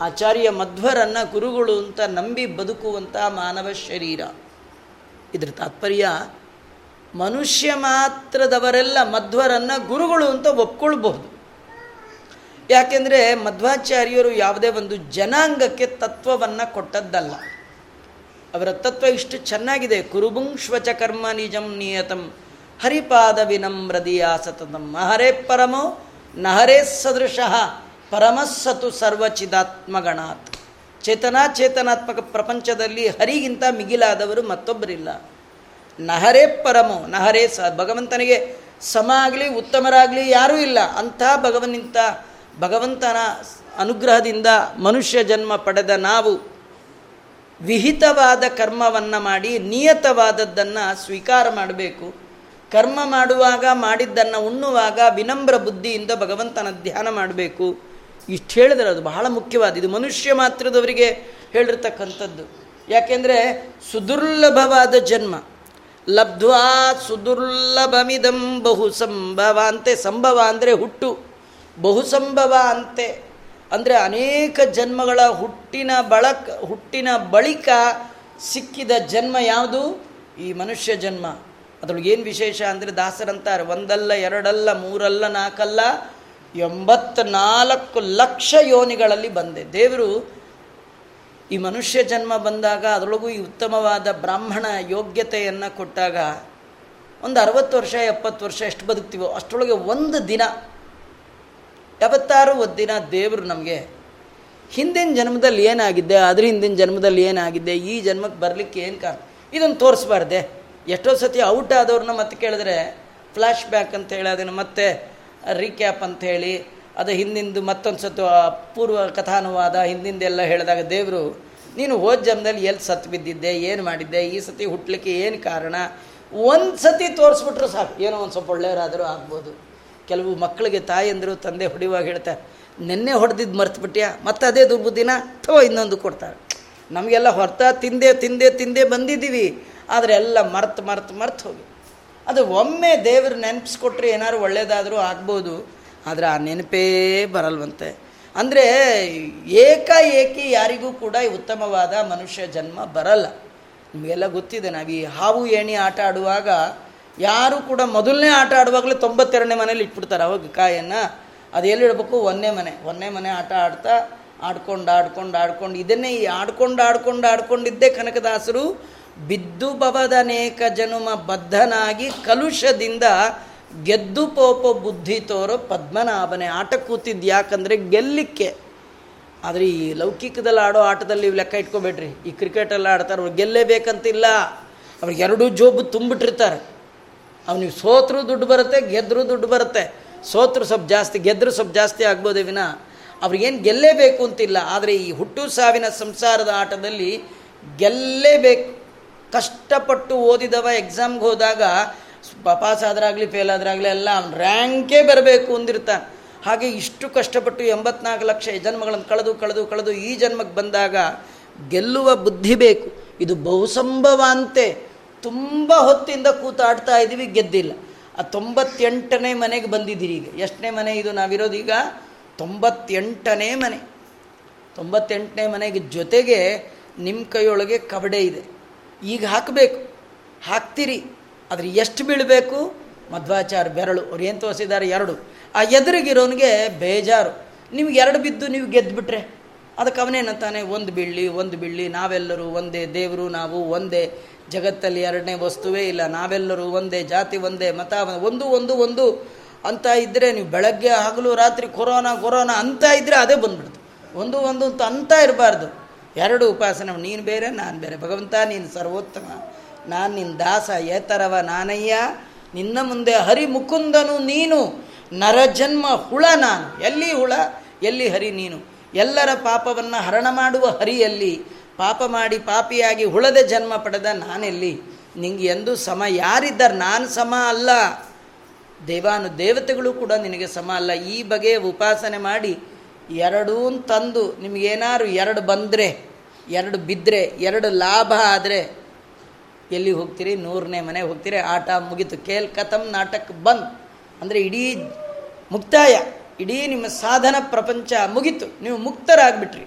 ಆಚಾರ್ಯ ಮಧ್ವರನ್ನು ಗುರುಗಳು ಅಂತ ನಂಬಿ ಬದುಕುವಂಥ ಮಾನವ ಶರೀರ. ಇದರ ತಾತ್ಪರ್ಯ, ಮನುಷ್ಯ ಮಾತ್ರದವರೆಲ್ಲ ಮಧ್ವರನ್ನು ಗುರುಗಳು ಅಂತ ಒಪ್ಕೊಳ್ಬಹುದು. ಯಾಕೆಂದರೆ ಮಧ್ವಾಚಾರ್ಯರು ಯಾವುದೇ ಒಂದು ಜನಾಂಗಕ್ಕೆ ತತ್ವವನ್ನು ಕೊಟ್ಟದ್ದಲ್ಲ. ಅವರ ತತ್ವ ಇಷ್ಟು ಚೆನ್ನಾಗಿದೆ. ಕುರುಬುಂಶ್ವಚ ಕರ್ಮ ನಿಜಂ ನಿಯತಂ, ಹರಿಪಾದ ವಿನಮ್ರದಿಯ ಸತತಂ ಹರೇ ಪರಮೋ, ನಹರೇ ಸದೃಶಃ. ಪರಮಸ್ಸತು ಸರ್ವಚಿದಾತ್ಮಗಣಾತ್. ಚೇತನಾಚೇತನಾತ್ಮಕ ಪ್ರಪಂಚದಲ್ಲಿ ಹರಿಗಿಂತ ಮಿಗಿಲಾದವರು ಮತ್ತೊಬ್ಬರಿಲ್ಲ. ನಹರೇ ಪರಮೋ, ನಹರೇ ಸ, ಭಗವಂತನಿಗೆ ಸಮ ಆಗಲಿ ಉತ್ತಮರಾಗಲಿ ಯಾರೂ ಇಲ್ಲ. ಅಂಥ ಭಗವನಿಂತ ಭಗವಂತನ ಅನುಗ್ರಹದಿಂದ ಮನುಷ್ಯ ಜನ್ಮ ಪಡೆದ ನಾವು ವಿಹಿತವಾದ ಕರ್ಮವನ್ನು ಮಾಡಿ ನಿಯತವಾದದ್ದನ್ನು ಸ್ವೀಕಾರ ಮಾಡಬೇಕು. ಕರ್ಮ ಮಾಡುವಾಗ, ಮಾಡಿದ್ದನ್ನು ಉಣ್ಣುವಾಗ ವಿನಮ್ರ ಬುದ್ಧಿಯಿಂದ ಭಗವಂತನ ಧ್ಯಾನ ಮಾಡಬೇಕು. ಇಷ್ಟು ಹೇಳಿದ್ರೆ ಅದು ಬಹಳ ಮುಖ್ಯವಾದ, ಇದು ಮನುಷ್ಯ ಮಾತ್ರದವರಿಗೆ ಹೇಳಿರ್ತಕ್ಕಂಥದ್ದು. ಯಾಕೆಂದರೆ ಸುದುರ್ಲಭವಾದ ಜನ್ಮ, ಲಬ್ಧ್ವಾ ಸುದುರ್ಲಭಮಿದಂ ಬಹು ಸಂಭವ ಅಂತೆ, ಸಂಭವ ಅಂದರೆ ಹುಟ್ಟು ಬಹು ಸಂಭವ ಅಂತೆ. ಅಂದರೆ ಅನೇಕ ಜನ್ಮಗಳ ಹುಟ್ಟಿನ ಬಳಕ, ಹುಟ್ಟಿನ ಬಳಿಕ ಸಿಕ್ಕಿದ ಜನ್ಮ ಯಾವುದು? ಈ ಮನುಷ್ಯ ಜನ್ಮ. ಅದ್ರೊಳಗೇನು ವಿಶೇಷ ಅಂದರೆ ದಾಸರಂತಾರೆ, ಒಂದಲ್ಲ, ಎರಡಲ್ಲ, ಮೂರಲ್ಲ, ನಾಲ್ಕಲ್ಲ ಎಂಬತ್ನಾಲ್ಕು ಲಕ್ಷ ಯೋನಿಗಳಲ್ಲಿ ಬಂದೆ. ದೇವರು ಈ ಮನುಷ್ಯ ಜನ್ಮ ಬಂದಾಗ ಅದರೊಳಗೂ ಈ ಉತ್ತಮವಾದ ಬ್ರಾಹ್ಮಣ ಯೋಗ್ಯತೆಯನ್ನು ಕೊಟ್ಟಾಗ ಒಂದು ಅರವತ್ತು ವರ್ಷ, ಎಪ್ಪತ್ತು ವರ್ಷ ಎಷ್ಟು ಬದುಕ್ತೀವೋ ಅಷ್ಟರೊಳಗೆ ಒಂದು ದಿನ, ಯಾವತ್ತಾರು ಒಂದು ದಿನ ದೇವರು ನಮಗೆ ಹಿಂದಿನ ಜನ್ಮದಲ್ಲಿ ಏನಾಗಿದ್ದೆ ಅದ್ರ ಹಿಂದಿನ ಜನ್ಮದಲ್ಲಿ ಏನಾಗಿದ್ದೆ ಈ ಜನ್ಮಕ್ಕೆ ಬರಲಿಕ್ಕೆ ಏನು ಕಾರಣ? ಇದನ್ನು ತೋರಿಸ್ಬಾರ್ದೆ. ಎಷ್ಟೋ ಸತಿ ಔಟ್ ಆದವ್ರನ್ನ ಮತ್ತೆ ಕೇಳಿದ್ರೆ ಫ್ಲ್ಯಾಶ್ ಬ್ಯಾಕ್ ಅಂತ ಹೇಳಿ ಅದನ್ನು ಮತ್ತೆ ರೀಕ್ಯಾಪ್ ಅಂತ ಹೇಳಿ, ಅದು ಹಿಂದಿಂದು ಮತ್ತೊಂದು ಸತ್ತು ಪೂರ್ವ ಕಥಾನುವಾದ ಹಿಂದಿಂದೆಲ್ಲ ಹೇಳಿದಾಗ, ದೇವರು, ನೀನು ಹೋದ ಜನ್ಮದಲ್ಲಿ ಎಲ್ಲಿ ಸತ್ತು ಬಿದ್ದಿದ್ದೆ, ಏನು ಮಾಡಿದ್ದೆ, ಈ ಸತಿ ಹುಟ್ಟಲಿಕ್ಕೆ ಏನು ಕಾರಣ? ಒಂದು ಸತಿ ತೋರಿಸ್ಬಿಟ್ರು ಸಾಕು. ಏನೋ ಒಂದು ಸ್ವಲ್ಪ ಒಳ್ಳೆಯವರಾದರೂ ಆಗ್ಬೋದು. ಕೆಲವು ಮಕ್ಕಳಿಗೆ ತಾಯಂದರು ತಂದೆ ಹೊಡಿಯುವಾಗ ಹೇಳ್ತಾರೆ ನಿನ್ನೆ ಹೊಡೆದಿದ್ದು ಮರ್ತುಬಿಟ್ಯಾ? ಮತ್ತೆ ಅದೇ ದುರ್ಬುದ್ದಿನ ಅಥವಾ ಇನ್ನೊಂದು ಕೊಡ್ತಾರೆ. ನಮಗೆಲ್ಲ ಹೊರತ ತಿಂದೆ ತಿಂದೆ ತಿಂದೆ ಬಂದಿದ್ದೀವಿ. ಆದರೆ ಎಲ್ಲ ಮರ್ತು ಮರ್ತು ಮರ್ತು ಹೋಗಿ. ಅದು ಒಮ್ಮೆ ದೇವರು ನೆನಪಿಸ್ಕೊಟ್ರೆ ಏನಾದ್ರು ಒಳ್ಳೇದಾದರೂ ಆಗ್ಬೋದು, ಆದರೆ ಆ ನೆನಪೇ ಬರಲ್ವಂತೆ. ಅಂದರೆ ಏಕಾಏಕಿ ಯಾರಿಗೂ ಕೂಡ ಉತ್ತಮವಾದ ಮನುಷ್ಯ ಜನ್ಮ ಬರಲ್ಲ. ನಿಮಗೆಲ್ಲ ಗೊತ್ತಿದೆ, ನಾವು ಈ ಹಾವು ಏಣಿ ಆಟ ಆಡುವಾಗ ಯಾರು ಕೂಡ ಮೊದಲನೇ ಆಟ ಆಡುವಾಗಲೇ ತೊಂಬತ್ತೆರಡನೇ ಮನೇಲಿ ಇಟ್ಬಿಡ್ತಾರೆ, ಅವಾಗ ಕಾಯನ್ನು. ಅದು ಎಲ್ಲಿಡಬೇಕು ಒಂದೇ ಮನೆ. ಒಂದೇ ಮನೆ ಆಟ ಆಡ್ತಾ, ಆಡ್ಕೊಂಡು ಆಡ್ಕೊಂಡು ಆಡ್ಕೊಂಡು, ಇದನ್ನೇ ಈ ಆಡ್ಕೊಂಡು ಆಡ್ಕೊಂಡು, ಆಡ್ಕೊಂಡಿದ್ದೇ ಕನಕದಾಸರು ಬಿದ್ದು ಬವದನೇಕ ಜನುಮ ಬದ್ಧನಾಗಿ ಕಲುಷದಿಂದ ಗೆದ್ದು ಪೋಪ ಬುದ್ಧಿ ತೋರೋ ಪದ್ಮನಾಭನೆ. ಆಟ ಕೂತಿದ್ದು ಯಾಕಂದರೆ ಗೆಲ್ಲಿಕ್ಕೆ. ಆದರೆ ಈ ಲೌಕಿಕದಲ್ಲಿ ಆಡೋ ಆಟದಲ್ಲಿ ಲೆಕ್ಕ ಇಟ್ಕೋಬೇಡ್ರಿ. ಈ ಕ್ರಿಕೆಟಲ್ಲಿ ಆಡ್ತಾರೆ, ಅವ್ರು ಗೆಲ್ಲೇಬೇಕಂತಿಲ್ಲ. ಅವ್ರಿಗೆ ಎರಡೂ ಜೋಬು ತುಂಬಿಟ್ಟಿರ್ತಾರೆ. ಅವ್ನಿಗೆ ಸೋತ್ರೂ ದುಡ್ಡು ಬರುತ್ತೆ ಗೆದ್ದರೂ ದುಡ್ಡು ಬರುತ್ತೆ. ಸೋತ್ರು ಸ್ವಲ್ಪ ಜಾಸ್ತಿ ಗೆದ್ದರು ಸ್ವಲ್ಪ ಜಾಸ್ತಿ ಆಗ್ಬೋದೇ ವಿನ. ಅವ್ರಿಗೇನು ಗೆಲ್ಲೇಬೇಕು ಅಂತಿಲ್ಲ. ಆದರೆ ಈ ಹುಟ್ಟು ಸಾವಿನ ಸಂಸಾರದ ಆಟದಲ್ಲಿ ಗೆಲ್ಲೇಬೇಕು. ಕಷ್ಟಪಟ್ಟು ಓದಿದವ ಎಕ್ಸಾಮ್ಗೆ ಹೋದಾಗ ಪಾಸ್ ಆದ್ರಾಗಲಿ ಫೇಲ್ ಆದ್ರಾಗಲಿ ಎಲ್ಲ ಅವ್ನು ರ್ಯಾಂಕೇ ಬರಬೇಕು ಅಂದಿರ್ತಾನೆ ಹಾಗೆ ಇಷ್ಟು ಕಷ್ಟಪಟ್ಟು ಎಂಬತ್ನಾಲ್ಕು ಲಕ್ಷ ಜನ್ಮಗಳನ್ನು ಕಳೆದು ಕಳೆದು ಕಳೆದು ಈ ಜನ್ಮಕ್ಕೆ ಬಂದಾಗ ಗೆಲ್ಲುವ ಬುದ್ಧಿ ಬೇಕು. ಇದು ಬಹುಸಂಭವ ಅಂತೆ. ತುಂಬ ಹೊತ್ತಿಂದ ಕೂತಾಡ್ತಾ ಇದ್ದೀವಿ ಗೆದ್ದಿಲ್ಲ. ಆ ತೊಂಬತ್ತೆಂಟನೇ ಮನೆಗೆ ಬಂದಿದ್ದೀರಿ ಈಗ. ಎಷ್ಟನೇ ಮನೆ ಇದು ನಾವಿರೋದೀಗ ತೊಂಬತ್ತೆಂಟನೇ ಮನೆ. ತೊಂಬತ್ತೆಂಟನೇ ಮನೆಗೆ ಜೊತೆಗೆ ನಿಮ್ಮ ಕೈಯೊಳಗೆ ಕಬಡೆ ಇದೆ. ಈಗ ಹಾಕಬೇಕು. ಹಾಕ್ತೀರಿ. ಆದರೆ ಎಷ್ಟು ಬೀಳಬೇಕು? ಮಧ್ವಾಚಾರ, ಬೆರಳು ಅವ್ರು ಏನು ತೋರಿಸಿದ್ದಾರೆ? ಎರಡು. ಆ ಎದುರಿಗಿರೋನಿಗೆ ಬೇಜಾರು. ನಿಮ್ಗೆ ಎರಡು ಬಿದ್ದು ನೀವು ಗೆದ್ದುಬಿಟ್ರೆ ಅದಕ್ಕೆ ಅವನೇನಂತಾನೆ ಒಂದು ಬೀಳಲಿ ಒಂದು ಬೀಳಲಿ, ನಾವೆಲ್ಲರೂ ಒಂದೇ, ದೇವರು ನಾವು ಒಂದೇ. ಜಗತ್ತಲ್ಲಿ ಎರಡನೇ ವಸ್ತುವೇ ಇಲ್ಲ. ನಾವೆಲ್ಲರೂ ಒಂದೇ, ಜಾತಿ ಒಂದೇ, ಮತ ಒಂದು ಒಂದು ಒಂದು ಅಂತ ಇದ್ದರೆ ನೀವು ಬೆಳಗ್ಗೆ ಹಗಲು ರಾತ್ರಿ ಕೊರೋನಾ ಕೊರೋನಾ ಅಂತ ಇದ್ದರೆ ಅದೇ ಬಂದ್ಬಿಡ್ತು. ಒಂದು ಒಂದು ಅಂತ ಅಂತ ಇರಬಾರ್ದು. ಎರಡು ಉಪಾಸನೆ ನೀನು ಬೇರೆ, ನಾನು ಬೇರೆ. ಭಗವಂತ, ನೀನು ಸರ್ವೋತ್ತಮ. ನಾನು ನಿನ್ನ ದಾಸ, ಏತರವ ನಾನಯ್ಯ. ನಿನ್ನ ಮುಂದೆ ಹರಿ ಮುಕುಂದನು ನೀನು ನರಜನ್ಮ ಹುಳ ನಾನು. ಎಲ್ಲಿ ಹುಳ? ಎಲ್ಲಿ ಹರಿ ನೀನು? ಎಲ್ಲರ ಪಾಪವನ್ನು ಹರಣ ಮಾಡುವ ಹರಿಯಲ್ಲಿ ಪಾಪ ಮಾಡಿ ಪಾಪಿಯಾಗಿ ಹುಳದ ಜನ್ಮ ಪಡೆದ ನಾನೆಲ್ಲಿ? ನಿಂಗೆ ಎಂದು ಸಮ ಯಾರಿದ್ದಾರೆ? ನಾನು ಸಮ ಅಲ್ಲ. ದೇವಾನು ದೇವತೆಗಳು ಕೂಡ ನಿನಗೆ ಸಮ ಅಲ್ಲ. ಈ ಬಗೆಯ ಉಪಾಸನೆ ಮಾಡಿ ಎರಡೂ ತಂದು ನಿಮಗೇನಾದ್ರು ಎರಡು ಬಂದರೆ ಎರಡು ಬಿದ್ದರೆ ಎರಡು ಲಾಭ ಆದರೆ ಎಲ್ಲಿ ಹೋಗ್ತೀರಿ? ನೂರನೇ ಮನೆ ಹೋಗ್ತೀರಿ. ಆಟ ಮುಗೀತು. ಕೇಲ್ ಕಥಮ್ ನಾಟಕ ಬಂದ್. ಅಂದರೆ ಇಡೀ ಮುಕ್ತಾಯ, ಇಡೀ ನಿಮ್ಮ ಸಾಧನ ಪ್ರಪಂಚ ಮುಗೀತು. ನೀವು ಮುಕ್ತರಾಗ್ಬಿಟ್ರಿ.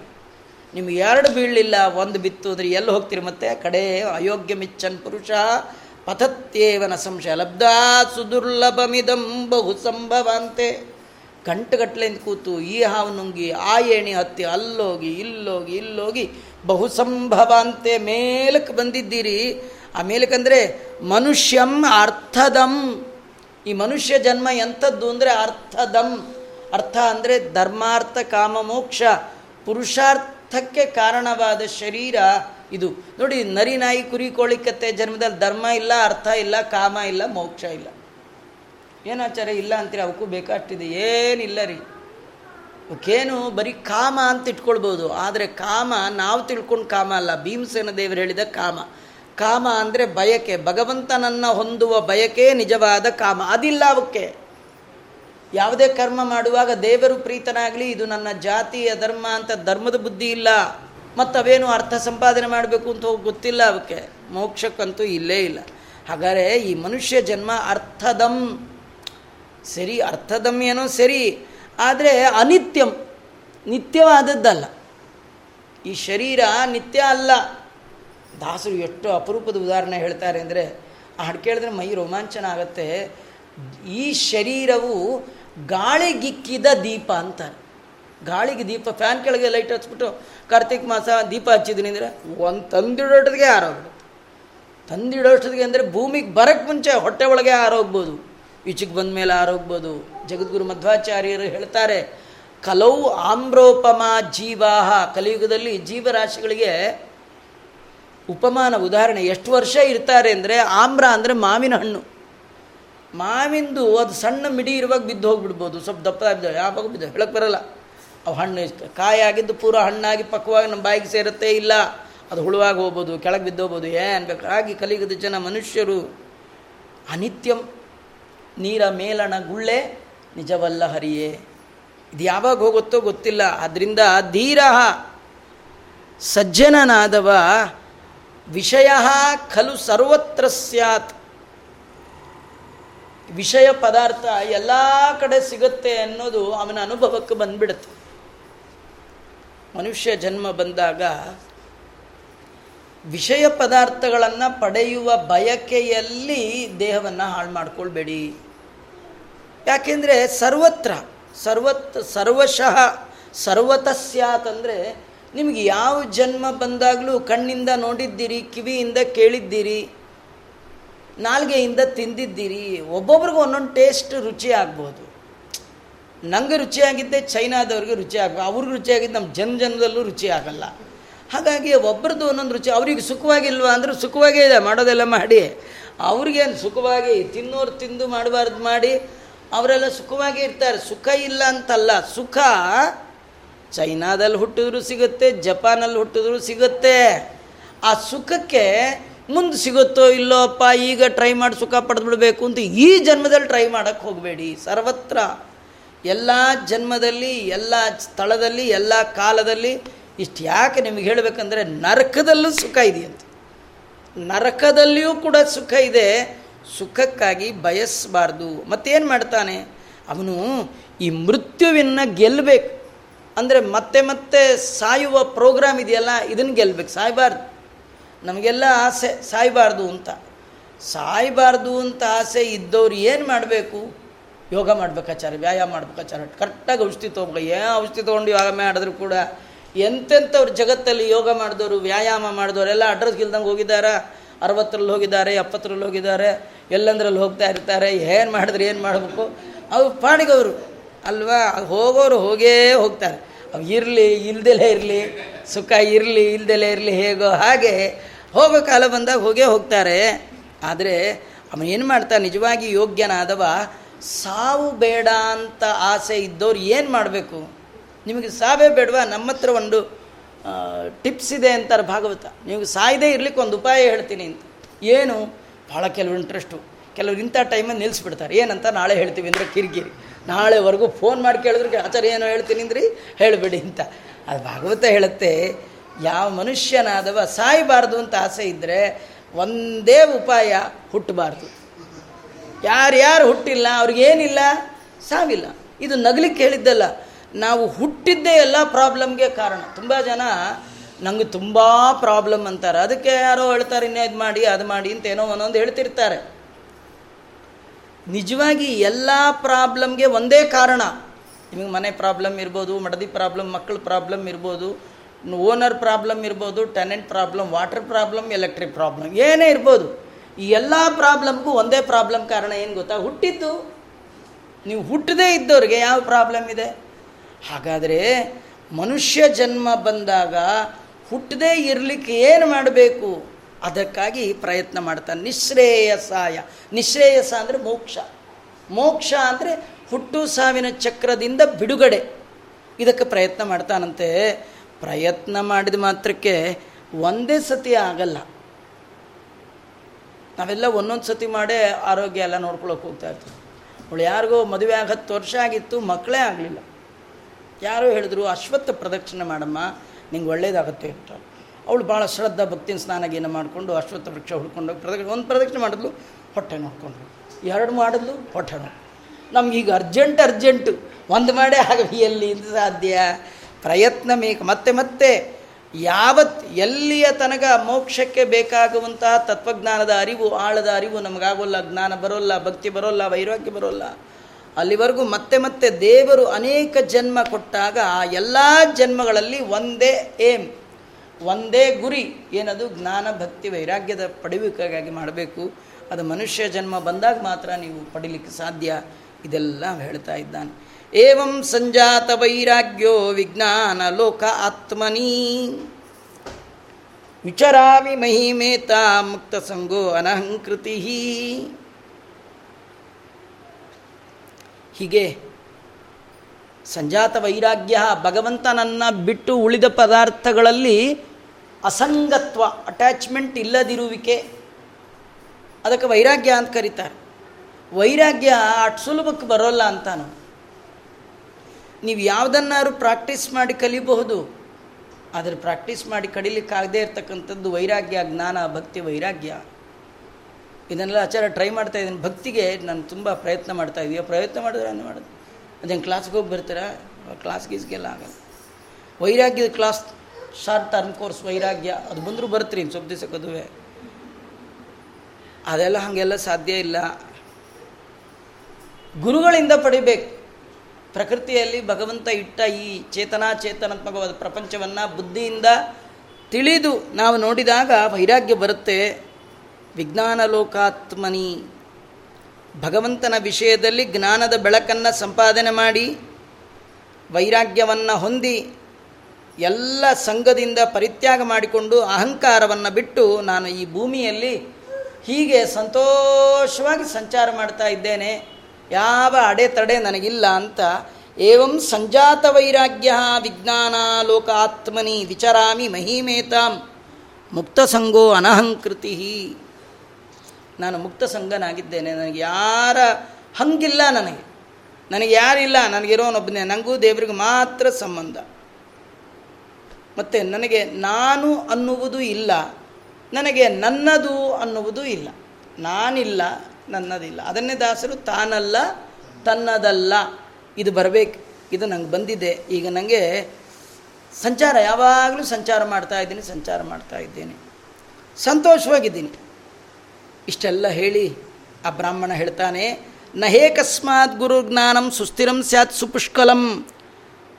ನಿಮ್ಗೆ ಎರಡು ಬೀಳಲಿಲ್ಲ, ಒಂದು ಬಿತ್ತು ಅಂದರೆ ಎಲ್ಲಿ ಹೋಗ್ತೀರಿ ಮತ್ತೆ? ಕಡೆ ಅಯೋಗ್ಯ ಮಿಚ್ಚನ್ ಪುರುಷ ಪಥತ್ಯೇವನ ಸಂಶಯ ಲಬ್ಧ ಸುದುರ್ಲಭಮಿದಂ ಬಹು ಸಂಭವಾಂತೆ. ಗಂಟುಗಟ್ಲೆಂದು ಕೂತು ಈ ಹಾವು ನುಂಗಿ, ಆ ಏಣಿ ಹತ್ತಿ ಅಲ್ಲೋಗಿ, ಇಲ್ಲೋಗಿ ಇಲ್ಲೋಗಿ ಬಹು ಸಂಭವಾಂತೆ ಮೇಲಕ್ಕೆ ಬಂದಿದ್ದೀರಿ. ಆ ಮೇಲಕ್ಕಂದರೆ ಮನುಷ್ಯಂ ಅರ್ಥದಂ. ಈ ಮನುಷ್ಯ ಜನ್ಮ ಎಂಥದ್ದು ಅಂದರೆ ಅರ್ಥದಂ. ಅರ್ಥ ಅಂದರೆ ಧರ್ಮಾರ್ಥ, ಕಾಮ, ಮೋಕ್ಷ. ಪುರುಷಾರ್ಥಕ್ಕೆ ಕಾರಣವಾದ ಶರೀರ ಇದು. ನೋಡಿ, ನರಿ ನಾಯಿ ಕುರಿ ಕೋಳಿಕತ್ತೆ ಜನ್ಮದಲ್ಲಿ ಧರ್ಮ ಇಲ್ಲ, ಅರ್ಥ ಇಲ್ಲ, ಕಾಮ ಇಲ್ಲ, ಮೋಕ್ಷ ಇಲ್ಲ. ಏನಾಚಾರ ಇಲ್ಲ ಅಂತೀರಿ? ಅವಕ್ಕೂ ಬೇಕಾಷ್ಟಿದೆ ಏನಿಲ್ಲ ರೀ. ಅವಕ್ಕೇನು ಬರೀ ಕಾಮ ಅಂತ ಇಟ್ಕೊಳ್ಬೋದು. ಆದರೆ ಕಾಮ ನಾವು ತಿಳ್ಕೊಂಡು ಕಾಮ ಅಲ್ಲ. ಭೀಮಸೇನ ದೇವರು ಹೇಳಿದ ಕಾಮ. ಕಾಮ ಅಂದರೆ ಬಯಕೆ. ಭಗವಂತನನ್ನು ಹೊಂದುವ ಬಯಕೆ ನಿಜವಾದ ಕಾಮ. ಅದಿಲ್ಲ ಅವಕ್ಕೆ. ಯಾವುದೇ ಕರ್ಮ ಮಾಡುವಾಗ ದೇವರು ಪ್ರೀತನಾಗಲಿ, ಇದು ನನ್ನ ಜಾತಿಯ ಧರ್ಮ ಅಂತ ಧರ್ಮದ ಬುದ್ಧಿ ಇಲ್ಲ. ಮತ್ತು ಅವೇನು ಅರ್ಥ ಸಂಪಾದನೆ ಮಾಡಬೇಕು ಅಂತ ಹೋಗಿ ಗೊತ್ತಿಲ್ಲ ಅವಕ್ಕೆ. ಮೋಕ್ಷಕ್ಕಂತೂ ಇಲ್ಲೇ ಇಲ್ಲ. ಹಾಗಾದರೆ ಈ ಮನುಷ್ಯ ಜನ್ಮ ಅರ್ಥದಂ. ಸರಿ, ಅರ್ಥದಮ್ಯನೋ ಸರಿ, ಆದರೆ ಅನಿತ್ಯಂ, ನಿತ್ಯವಾದದ್ದಲ್ಲ. ಈ ಶರೀರ ನಿತ್ಯ ಅಲ್ಲ. ದಾಸರು ಎಷ್ಟು ಅಪರೂಪದ ಉದಾಹರಣೆ ಹೇಳ್ತಾರೆ ಅಂದರೆ, ಆ ಹಾಡು ಕೇಳಿದ್ರೆ ಮೈ ರೋಮಾಂಚನ ಆಗುತ್ತೆ. ಈ ಶರೀರವು ಗಾಳಿಗಿಕ್ಕಿದ ದೀಪ ಅಂತಾರೆ. ಗಾಳಿಗೆ ದೀಪ, ಫ್ಯಾನ್ ಕೆಳಗೆ ಲೈಟ್ ಹಚ್ಬಿಟ್ಟು ಕಾರ್ತಿಕ್ ಮಾಸ ದೀಪ ಹಚ್ಚಿದ್ದೀನಿ ಅಂದರೆ, ಒಂದು ತಂದಿಡೋಟದಿಗೆ ಆರೋಗ್ಬಿಡುತ್ತೆ ತಂದಿಡೋಷ್ಟೊತ್ತಿಗೆ ಅಂದರೆ ಭೂಮಿಗೆ ಬರಕ್ಕೆ ಮುಂಚೆ ಹೊಟ್ಟೆ ಒಳಗೆ ಆರೋಗ್ಬೋದು ಈಚೆಗೆ ಬಂದ ಮೇಲೆ ಆರೋಗ್ಬೋದು ಜಗದ್ಗುರು ಮಧ್ವಾಚಾರ್ಯರು ಹೇಳ್ತಾರೆ, ಕಲೌ ಆಮ್ರೋಪಮ ಜೀವಾಹ. ಕಲಿಯುಗದಲ್ಲಿ ಜೀವರಾಶಿಗಳಿಗೆ ಉಪಮಾನ, ಉದಾಹರಣೆ, ಎಷ್ಟು ವರ್ಷ ಇರ್ತಾರೆ ಅಂದರೆ ಆಮ್ರ ಅಂದರೆ ಮಾವಿನ ಹಣ್ಣು. ಮಾವಿಂದು ಅದು ಸಣ್ಣ ಮಿಡಿ ಇರುವಾಗ ಬಿದ್ದು ಹೋಗಿಬಿಡ್ಬೋದು. ಸ್ವಲ್ಪ ದಪ್ಪ ಬಿದ್ದು ಯಾವಾಗ ಬಿದ್ದು ಹೇಳಕ್ಕೆ ಬರಲ್ಲ. ಅವು ಹಣ್ಣು ಕಾಯಾಗಿದ್ದು ಪೂರ ಹಣ್ಣಾಗಿ ಪಕ್ವಾಗಿ ನಮ್ಮ ಬಾಯಿಗೆ ಸೇರುತ್ತೆ ಇಲ್ಲ. ಅದು ಹುಳುವಾಗಿ ಹೋಗ್ಬೋದು, ಕೆಳಗೆ ಬಿದ್ದೋಗ್ಬೋದು ಏನು ಬೇಕು ಹಾಗೆ ಕಲಿಗದ ಜನ ಮನುಷ್ಯರು ಅನಿತ್ಯಂ ನೀರ ಮೇಲಣ ಗುಳ್ಳೆ ನಿಜವಲ್ಲ ಹರಿಯೇ. ಇದು ಯಾವಾಗ ಹೋಗುತ್ತೋ ಗೊತ್ತಿಲ್ಲ. ಆದ್ದರಿಂದ ಧೀರ ಸಜ್ಜನನಾದವ ವಿಷಯ ಖಲು ಸರ್ವತ್ರ ಸ್ಯಾತ್. ವಿಷಯ ಪದಾರ್ಥ ಎಲ್ಲ ಕಡೆ ಸಿಗುತ್ತೆ ಅನ್ನೋದು ಅವನ ಅನುಭವಕ್ಕೆ ಬಂದ್ಬಿಡುತ್ತೆ. ಮನುಷ್ಯ ಜನ್ಮ ಬಂದಾಗ ವಿಷಯ ಪದಾರ್ಥಗಳನ್ನು ಪಡೆಯುವ ಬಯಕೆಯಲ್ಲಿ ದೇಹವನ್ನು ಹಾಳು ಮಾಡಿಕೊಳ್ಬೇಡಿ. ಯಾಕೆಂದರೆ ಸರ್ವತ್ರ, ಸರ್ವತ್, ಸರ್ವಶಃ ಸರ್ವತಸ್ಯಾತಂದರೆ ನಿಮಗೆ ಯಾವ ಜನ್ಮ ಬಂದಾಗಲೂ ಕಣ್ಣಿಂದ ನೋಡಿದ್ದೀರಿ, ಕಿವಿಯಿಂದ ಕೇಳಿದ್ದೀರಿ, ನಾಲ್ಗೆಯಿಂದ ತಿಂದಿದ್ದೀರಿ, ಒಬ್ಬೊಬ್ರಿಗೂ ಒಂದೊಂದು ಟೇಸ್ಟ್ ರುಚಿ ಆಗ್ಬೋದು. ನಂಗೆ ರುಚಿಯಾಗಿದ್ದೆ, ಚೈನಾದವ್ರಿಗೆ ರುಚಿ ಆಗ್ಬೋದು, ಅವ್ರಿಗೆ ರುಚಿಯಾಗಿದ್ದು ನಮ್ಮ ಜನ ಜನದಲ್ಲೂ ರುಚಿ ಆಗಲ್ಲ. ಹಾಗಾಗಿ ಒಬ್ಬರದ್ದು ಒಂದೊಂದು ರುಚಿ, ಅವ್ರಿಗೆ ಸುಖವಾಗಿಲ್ವಾ ಅಂದ್ರೆ ಸುಖವಾಗೇ ಇದೆ, ಮಾಡೋದೆಲ್ಲ ಮಾಡಿ. ಅವ್ರಿಗೇನು ಸುಖವಾಗಿ ತಿನ್ನೋರು ತಿಂದು ಮಾಡಬಾರ್ದು ಮಾಡಿ, ಅವರೆಲ್ಲ ಸುಖವಾಗಿ ಇರ್ತಾರೆ. ಸುಖ ಇಲ್ಲ ಅಂತಲ್ಲ, ಸುಖ ಚೈನಾದಲ್ಲಿ ಹುಟ್ಟಿದ್ರು ಸಿಗುತ್ತೆ ಜಪಾನಲ್ಲಿ ಹುಟ್ಟಿದ್ರು ಸಿಗುತ್ತೆ. ಆ ಸುಖಕ್ಕೆ ಮುಂದೆ ಸಿಗುತ್ತೋ ಇಲ್ಲೋಪ್ಪ ಈಗ ಟ್ರೈ ಮಾಡಿ ಸುಖ ಪಡೆದ್ಬಿಡ್ಬೇಕು ಅಂತ ಈ ಜನ್ಮದಲ್ಲಿ ಟ್ರೈ ಮಾಡೋಕ್ಕೆ ಹೋಗಬೇಡಿ. ಸರ್ವತ್ರ ಎಲ್ಲ ಜನ್ಮದಲ್ಲಿ, ಎಲ್ಲ ಸ್ಥಳದಲ್ಲಿ, ಎಲ್ಲ ಕಾಲದಲ್ಲಿ ಇಷ್ಟು ಯಾಕೆ ನಿಮಗೆ ಹೇಳಬೇಕಂದ್ರೆ ನರಕದಲ್ಲೂ ಸುಖ ಇದೆಯಂತೆ. ನರಕದಲ್ಲಿಯೂ ಕೂಡ ಸುಖ ಇದೆ, ಸುಖಕ್ಕಾಗಿ ಬಯಸಬಾರ್ದು. ಮತ್ತೇನು ಮಾಡ್ತಾನೆ? ಅವನು ಈ ಮೃತ್ಯುವಿನ ಗೆಲ್ಲಬೇಕು ಅಂದರೆ ಮತ್ತೆ ಮತ್ತೆ ಸಾಯುವ ಪ್ರೋಗ್ರಾಮ್ ಇದೆಯಲ್ಲ, ಇದನ್ನು ಗೆಲ್ಲಬೇಕು ಸಾಯಬಾರ್ದು. ನಮಗೆಲ್ಲ ಆಸೆ, ಸಾಯಬಾರ್ದು ಅಂತ. ಸಾಯಬಾರ್ದು ಅಂತ ಆಸೆ ಇದ್ದವ್ರು ಏನು ಮಾಡಬೇಕು? ಯೋಗ ಮಾಡ್ಬೇಕಾಚಾರ ವ್ಯಾಯಾಮ ಮಾಡ್ಬೇಕಾಚಾರ ಕರೆಕ್ಟಾಗಿ ಔಷಧಿ ತೊಗೊಬೇಕು ಏನು ಔಷಧಿ ತೊಗೊಂಡು ಯೋಗ ಮಾಡಿದ್ರು ಕೂಡ ಎಂತೆಂಥವ್ರು ಜಗತ್ತಲ್ಲಿ ಯೋಗ ಮಾಡಿದವರು, ವ್ಯಾಯಾಮ ಮಾಡಿದವರೆಲ್ಲ ಅಡ್ರೆಸ್ ಗಿಲ್ದಂಗೆ ಹೋಗಿದ್ದಾರೆ? ಅರವತ್ತರಲ್ಲಿ ಹೋಗಿದ್ದಾರೆ, ಎಪ್ಪತ್ತರಲ್ಲಿ ಹೋಗಿದ್ದಾರೆ, ಎಲ್ಲಂದ್ರಲ್ಲಿ ಹೋಗ್ತಾ ಇರ್ತಾರೆ, ಏನು ಮಾಡಿದ್ರೆ ಏನು ಮಾಡಬೇಕು? ಅವ್ರು ಪಾಡಿಗವರು ಅಲ್ವಾ? ಹೋಗೋರು ಹೋಗೇ ಹೋಗ್ತಾರೆ. ಅವು ಇರಲಿ, ಇಲ್ದಲೇ ಇರಲಿ, ಸುಖ ಇರಲಿ, ಇಲ್ದಲೇ ಇರಲಿ, ಹೇಗೋ ಹಾಗೆ ಹೋಗೋ ಕಾಲ ಬಂದಾಗ ಹೋಗೇ ಹೋಗ್ತಾರೆ. ಆದರೆ ಅವನು ಏನು ಮಾಡ್ತಾ, ನಿಜವಾಗಿ ಯೋಗ್ಯನಾದವ? ಸಾವು ಬೇಡ ಅಂತ ಆಸೆ ಇದ್ದವ್ರು ಏನು ಮಾಡಬೇಕು? ನಿಮಗೆ ಸಾವೇ ಬೇಡವಾ? ನಮ್ಮ ಹತ್ರ ಒಂದು ಟಿಪ್ಸ್ ಇದೆ ಅಂತಾರೆ ಭಾಗವತ. ನೀವು ಸಾಯದೇ ಇರಲಿಕ್ಕೆ ಒಂದು ಉಪಾಯ ಹೇಳ್ತೀನಿ ಅಂತ. ಏನು? ಭಾಳ ಕೆಲವು ಇಂಟ್ರೆಸ್ಟು ಕೆಲವ್ರು ಇಂಥ ಟೈಮಲ್ಲಿ ನಿಲ್ಲಿಸ್ಬಿಡ್ತಾರೆ ಏನಂತ ನಾಳೆ ಹೇಳ್ತೀವಿ ಅಂದರೆ ಕಿರಿಕಿರಿ. ನಾಳೆವರೆಗೂ ಫೋನ್ ಮಾಡಿ ಕೇಳಿದ್ರೆ ಆಚಾರ ಏನೋ ಹೇಳ್ತೀನಿ ಅಂದ್ರಿ, ಹೇಳಬೇಡಿ ಅಂತ. ಅದು ಭಾಗವತ ಹೇಳುತ್ತೆ, ಯಾವ ಮನುಷ್ಯನಾದವ ಸಾಯಬಾರ್ದು ಅಂತ ಆಸೆ ಇದ್ದರೆ ಒಂದೇ ಉಪಾಯ ಹುಟ್ಟಬಾರ್ದು. ಯಾರ್ಯಾರು ಹುಟ್ಟಿಲ್ಲ, ಅವ್ರಿಗೇನಿಲ್ಲ, ಸಾವಿಲ್ಲ. ಇದು ನಗಲಿಕ್ಕೆ ಹೇಳಿದ್ದಲ್ಲ. ನಾವು ಹುಟ್ಟಿದ್ದೇ ಎಲ್ಲ ಪ್ರಾಬ್ಲಮ್ಗೆ ಕಾರಣ. ತುಂಬ ಜನ ನಂಗೆ ತುಂಬ ಪ್ರಾಬ್ಲಮ್ ಅಂತಾರೆ. ಅದಕ್ಕೆ ಯಾರೋ ಹೇಳ್ತಾರೆ ಇನ್ನೇ ಇದು ಮಾಡಿ, ಅದು ಮಾಡಿ ಅಂತ ಏನೋ ಒಂದೊಂದು ಹೇಳ್ತಿರ್ತಾರೆ. ನಿಜವಾಗಿ ಎಲ್ಲ ಪ್ರಾಬ್ಲಮ್ಗೆ ಒಂದೇ ಕಾರಣ. ನಿಮಗೆ ಮನೆ ಪ್ರಾಬ್ಲಮ್ ಇರ್ಬೋದು, ಮಡದಿ ಪ್ರಾಬ್ಲಮ್, ಮಕ್ಕಳ ಪ್ರಾಬ್ಲಮ್ ಇರ್ಬೋದು, ಓನರ್ ಪ್ರಾಬ್ಲಮ್ ಇರ್ಬೋದು, tenant problem, water problem, electric problem, ಏನೇ ಇರ್ಬೋದು. ಈ ಎಲ್ಲ ಪ್ರಾಬ್ಲಮ್ಗೂ ಒಂದೇ ಪ್ರಾಬ್ಲಮ್ ಕಾರಣ ಏನು ಗೊತ್ತಾ? ಹುಟ್ಟಿದ್ದು. ನೀವು ಹುಟ್ಟದೇ ಇದ್ದವ್ರಿಗೆ ಯಾವ ಪ್ರಾಬ್ಲಮ್ ಇದೆ? ಹಾಗಾದರೆ ಮನುಷ್ಯ ಜನ್ಮ ಬಂದಾಗ ಹುಟ್ಟದೇ ಇರಲಿಕ್ಕೆ ಏನು ಮಾಡಬೇಕು? ಅದಕ್ಕಾಗಿ ಪ್ರಯತ್ನ ಮಾಡ್ತಾನೆ. ನಿಶ್ರೇಯಸಾಯ. ನಿಶ್ರೇಯಸ ಅಂದರೆ ಮೋಕ್ಷ. ಮೋಕ್ಷ ಅಂದರೆ ಹುಟ್ಟು ಸಾವಿನ ಚಕ್ರದಿಂದ ಬಿಡುಗಡೆ. ಇದಕ್ಕೆ ಪ್ರಯತ್ನ ಮಾಡ್ತಾನಂತೆ. ಪ್ರಯತ್ನ ಮಾಡಿದ ಮಾತ್ರಕ್ಕೆ ಒಂದೇ ಸತಿ ಆಗಲ್ಲ. ನಾವೆಲ್ಲ ಒಂದೊಂದು ಸತಿ ಮಾಡೇ ಆರೋಗ್ಯ ಎಲ್ಲ ನೋಡ್ಕೊಳಕ್ಕೆ ಹೋಗ್ತಾ ಇರ್ತೀವಿ. ಅವಳು ಯಾರಿಗೋ ಮದುವೆ ಆಗ ವರ್ಷ ಆಗಿತ್ತು, ಮಕ್ಕಳೇ ಆಗಲಿಲ್ಲ. ಯಾರೋ ಹೇಳಿದ್ರು, ಅಶ್ವತ್ಥ ಪ್ರದಕ್ಷಿಣೆ ಮಾಡಮ್ಮ, ನಿಂಗೆ ಒಳ್ಳೇದಾಗುತ್ತೆ ಅಂತ. ಅವಳು ಭಾಳ ಶ್ರದ್ಧಾ ಭಕ್ತಿನ ಸ್ನಾನಗೇನ ಮಾಡಿಕೊಂಡು ಅಶ್ವತ್ಥ ವೃಕ್ಷ ಹುಡ್ಕೊಂಡು ಪ್ರದಕ್ಷಿಣೆ ಒಂದು ಪ್ರದಕ್ಷಿಣೆ ಮಾಡಿದ್ಲು, ಹೊಟ್ಟೆ ನೋಡ್ಕೊಂಡ್ರು. ಎರಡು ಮಾಡಿದ್ಲು, ಹೊಟ್ಟೆ ನೋಡು ಈಗ ಅರ್ಜೆಂಟ್ ಅರ್ಜೆಂಟು ಒಂದು ಮಾಡೇ ಆಗಲಿ ಎಲ್ಲಿ ಸಾಧ್ಯ? ಪ್ರಯತ್ನ ಮೇಕ ಮತ್ತೆ ಮತ್ತೆ. ಯಾವತ್ ಎಲ್ಲಿಯ ತನಕ ಮೋಕ್ಷಕ್ಕೆ ಬೇಕಾಗುವಂತಹ ತತ್ವಜ್ಞಾನದ ಅರಿವು, ಆಳದ ಅರಿವು ನಮಗಾಗೋಲ್ಲ, ಜ್ಞಾನ ಬರೋಲ್ಲ, ಭಕ್ತಿ ಬರೋಲ್ಲ, ವೈರಾಗ್ಯ ಬರೋಲ್ಲ. ಅಲ್ಲಿವರೆಗೂ ಮತ್ತೆ ಮತ್ತೆ ದೇವರು ಅನೇಕ ಜನ್ಮ ಕೊಟ್ಟಾಗ ಆ ಎಲ್ಲ ಜನ್ಮಗಳಲ್ಲಿ ಒಂದೇ ಏಮ್, ಒಂದೇ ಗುರಿ. ಏನದು? ಜ್ಞಾನ, ಭಕ್ತಿ, ವೈರಾಗ್ಯದ ಪಡೆಯುವಿಕೆಗಾಗಿ ಮಾಡಬೇಕು. ಅದು ಮನುಷ್ಯ ಜನ್ಮ ಬಂದಾಗ ಮಾತ್ರ ನೀವು ಪಡಿಲಿಕ್ಕೆ ಸಾಧ್ಯ. ಇದೆಲ್ಲ ಹೇಳ್ತಾ ಇದ್ದಾನೆ. ಏವಂ ಸಂಜಾತ ವೈರಾಗ್ಯೋ ವಿಜ್ಞಾನ ಲೋಕ ಆತ್ಮನಿ. ವಿಚರಾಮಿ ಮಹಿಮೇತ ಮುಕ್ತ ಸಂಗೋ ಅನಹಂಕೃತಿ ಹೀಗೆ ಸಂಜಾತ ವೈರಾಗ್ಯ ಭಗವಂತನನ್ನು ಬಿಟ್ಟು ಉಳಿದ ಪದಾರ್ಥಗಳಲ್ಲಿ ಅಸಂಗತ್ವ ಅಟ್ಯಾಚ್ಮೆಂಟ್ ಇಲ್ಲದಿರುವಿಕೆ, ಅದಕ್ಕೆ ವೈರಾಗ್ಯ ಅಂತ ಕರೀತಾರೆ. ವೈರಾಗ್ಯ ಅಟ್ ಸುಲಭಕ್ಕೆ ಬರೋಲ್ಲ ಅಂತಾನು. ನೀವು ಯಾವುದನ್ನಾರು ಪ್ರಾಕ್ಟೀಸ್ ಮಾಡಿ ಕಲಿಬಹುದು, ಆದರೆ ಪ್ರಾಕ್ಟೀಸ್ ಮಾಡಿ ಕಡಿಲಿಕ್ಕಾಗದೇ ಇರತಕ್ಕಂಥದ್ದು ವೈರಾಗ್ಯ, ಜ್ಞಾನ, ಭಕ್ತಿ ವೈರಾಗ್ಯ. ಇದನ್ನೆಲ್ಲ ಆಚಾರ ಟ್ರೈ ಮಾಡ್ತಾ ಇದ್ದೀನಿ. ಭಕ್ತಿಗೆ ನಾನು ತುಂಬ ಪ್ರಯತ್ನ ಮಾಡ್ತಾ ಇದ್ದೀವಿ ಪ್ರಯತ್ನ ಮಾಡಿದ್ರೆ ಏನು ಮಾಡೋದು. ಅದೇನು ಕ್ಲಾಸ್ಗೆ ಹೋಗಿ ಬರ್ತೀರಾ? ಕ್ಲಾಸ್ ಗೀಸ್ಗೆಲ್ಲ ಆಗಲ್ಲ. ವೈರಾಗ್ಯದ ಕ್ಲಾಸ್ ಶಾರ್ಟ್ ಟರ್ಮ್ ಕೋರ್ಸ್ ವೈರಾಗ್ಯ, ಅದು ಬಂದರೂ ಬರ್ತೀರಿ ಇನ್ನು ಸ್ವಲ್ಪ ದಿವಸಕ್ಕದುವೆ ಅದೆಲ್ಲ ಹಾಗೆಲ್ಲ ಸಾಧ್ಯ ಇಲ್ಲ. ಗುರುಗಳಿಂದ ಪಡಿಬೇಕು. ಪ್ರಕೃತಿಯಲ್ಲಿ ಭಗವಂತ ಇಟ್ಟ ಈ ಚೇತನಾ ಚೇತನಾತ್ಮಕವಾದ ಪ್ರಪಂಚವನ್ನು ಬುದ್ಧಿಯಿಂದ ತಿಳಿದು ನಾವು ನೋಡಿದಾಗ ವೈರಾಗ್ಯ ಬರುತ್ತೆ. ವಿಜ್ಞಾನ ಲೋಕಾತ್ಮನಿ ಭಗವಂತನ ವಿಷಯದಲ್ಲಿ ಜ್ಞಾನದ ಬೆಳಕನ್ನು ಸಂಪಾದನೆ ಮಾಡಿ, ವೈರಾಗ್ಯವನ್ನು ಹೊಂದಿ, ಎಲ್ಲ ಸಂಘದಿಂದ ಪರಿತ್ಯಾಗ ಮಾಡಿಕೊಂಡು ಅಹಂಕಾರವನ್ನು ಬಿಟ್ಟು ನಾನು ಈ ಭೂಮಿಯಲ್ಲಿ ಹೀಗೆ ಸಂತೋಷವಾಗಿ ಸಂಚಾರ ಮಾಡ್ತಾ ಇದ್ದೇನೆ. ಯಾವ ಅಡೆತಡೆ ನನಗಿಲ್ಲ ಅಂತ ಏವಂ ಸಂಜಾತ ವೈರಾಗ್ಯ ವಿಜ್ಞಾನ ಆತ್ಮನಿ ವಿಚರಾಮಿ ಮಹಿಮೇತಾಂ ಮುಕ್ತ ಸಂಗೋ ಅನಹಂಕೃತಿ. ನಾನು ಮುಕ್ತ ಸಂಘನಾಗಿದ್ದೇನೆ. ನನಗೆ ಯಾರ ಹಂಗಿಲ್ಲ ನನಗೆ. ನನಗೆ ಯಾರಿಲ್ಲ, ನನಗಿರೋನೊಬ್ಬನೇ. ನನಗೂ ದೇವರಿಗೆ ಮಾತ್ರ ಸಂಬಂಧ. ಮತ್ತು ನನಗೆ ನಾನು ಅನ್ನುವುದು ಇಲ್ಲ. ನನಗೆ ನನ್ನದು ಅನ್ನುವುದು ಇಲ್ಲ. ನಾನಿಲ್ಲ, ನನ್ನದಿಲ್ಲ. ಅದನ್ನೇ ದಾಸರು, ತಾನಲ್ಲ, ತನ್ನದಲ್ಲ. ಇದು ಬರಬೇಕು. ಇದು ನಂಗೆ ಬಂದಿದೆ. ಈಗ ನನಗೆ ಸಂಚಾರ, ಯಾವಾಗಲೂ ಸಂಚಾರ ಮಾಡ್ತಾ ಇದ್ದೀನಿ, ಸಂಚಾರ ಮಾಡ್ತಾ ಇದ್ದೇನೆ. ಸಂತೋಷವಾಗಿದ್ದೀನಿ. ಇಷ್ಟೆಲ್ಲ ಹೇಳಿ ಆ ಬ್ರಾಹ್ಮಣ ಹೇಳ್ತಾನೆ ನಹೇಕಸ್ಮಾತ್ ಗುರು ಜ್ಞಾನಂ ಸುಸ್ಥಿರಂ ಸ್ಯಾತ್ ಸುಪುಷ್ಕಲಂ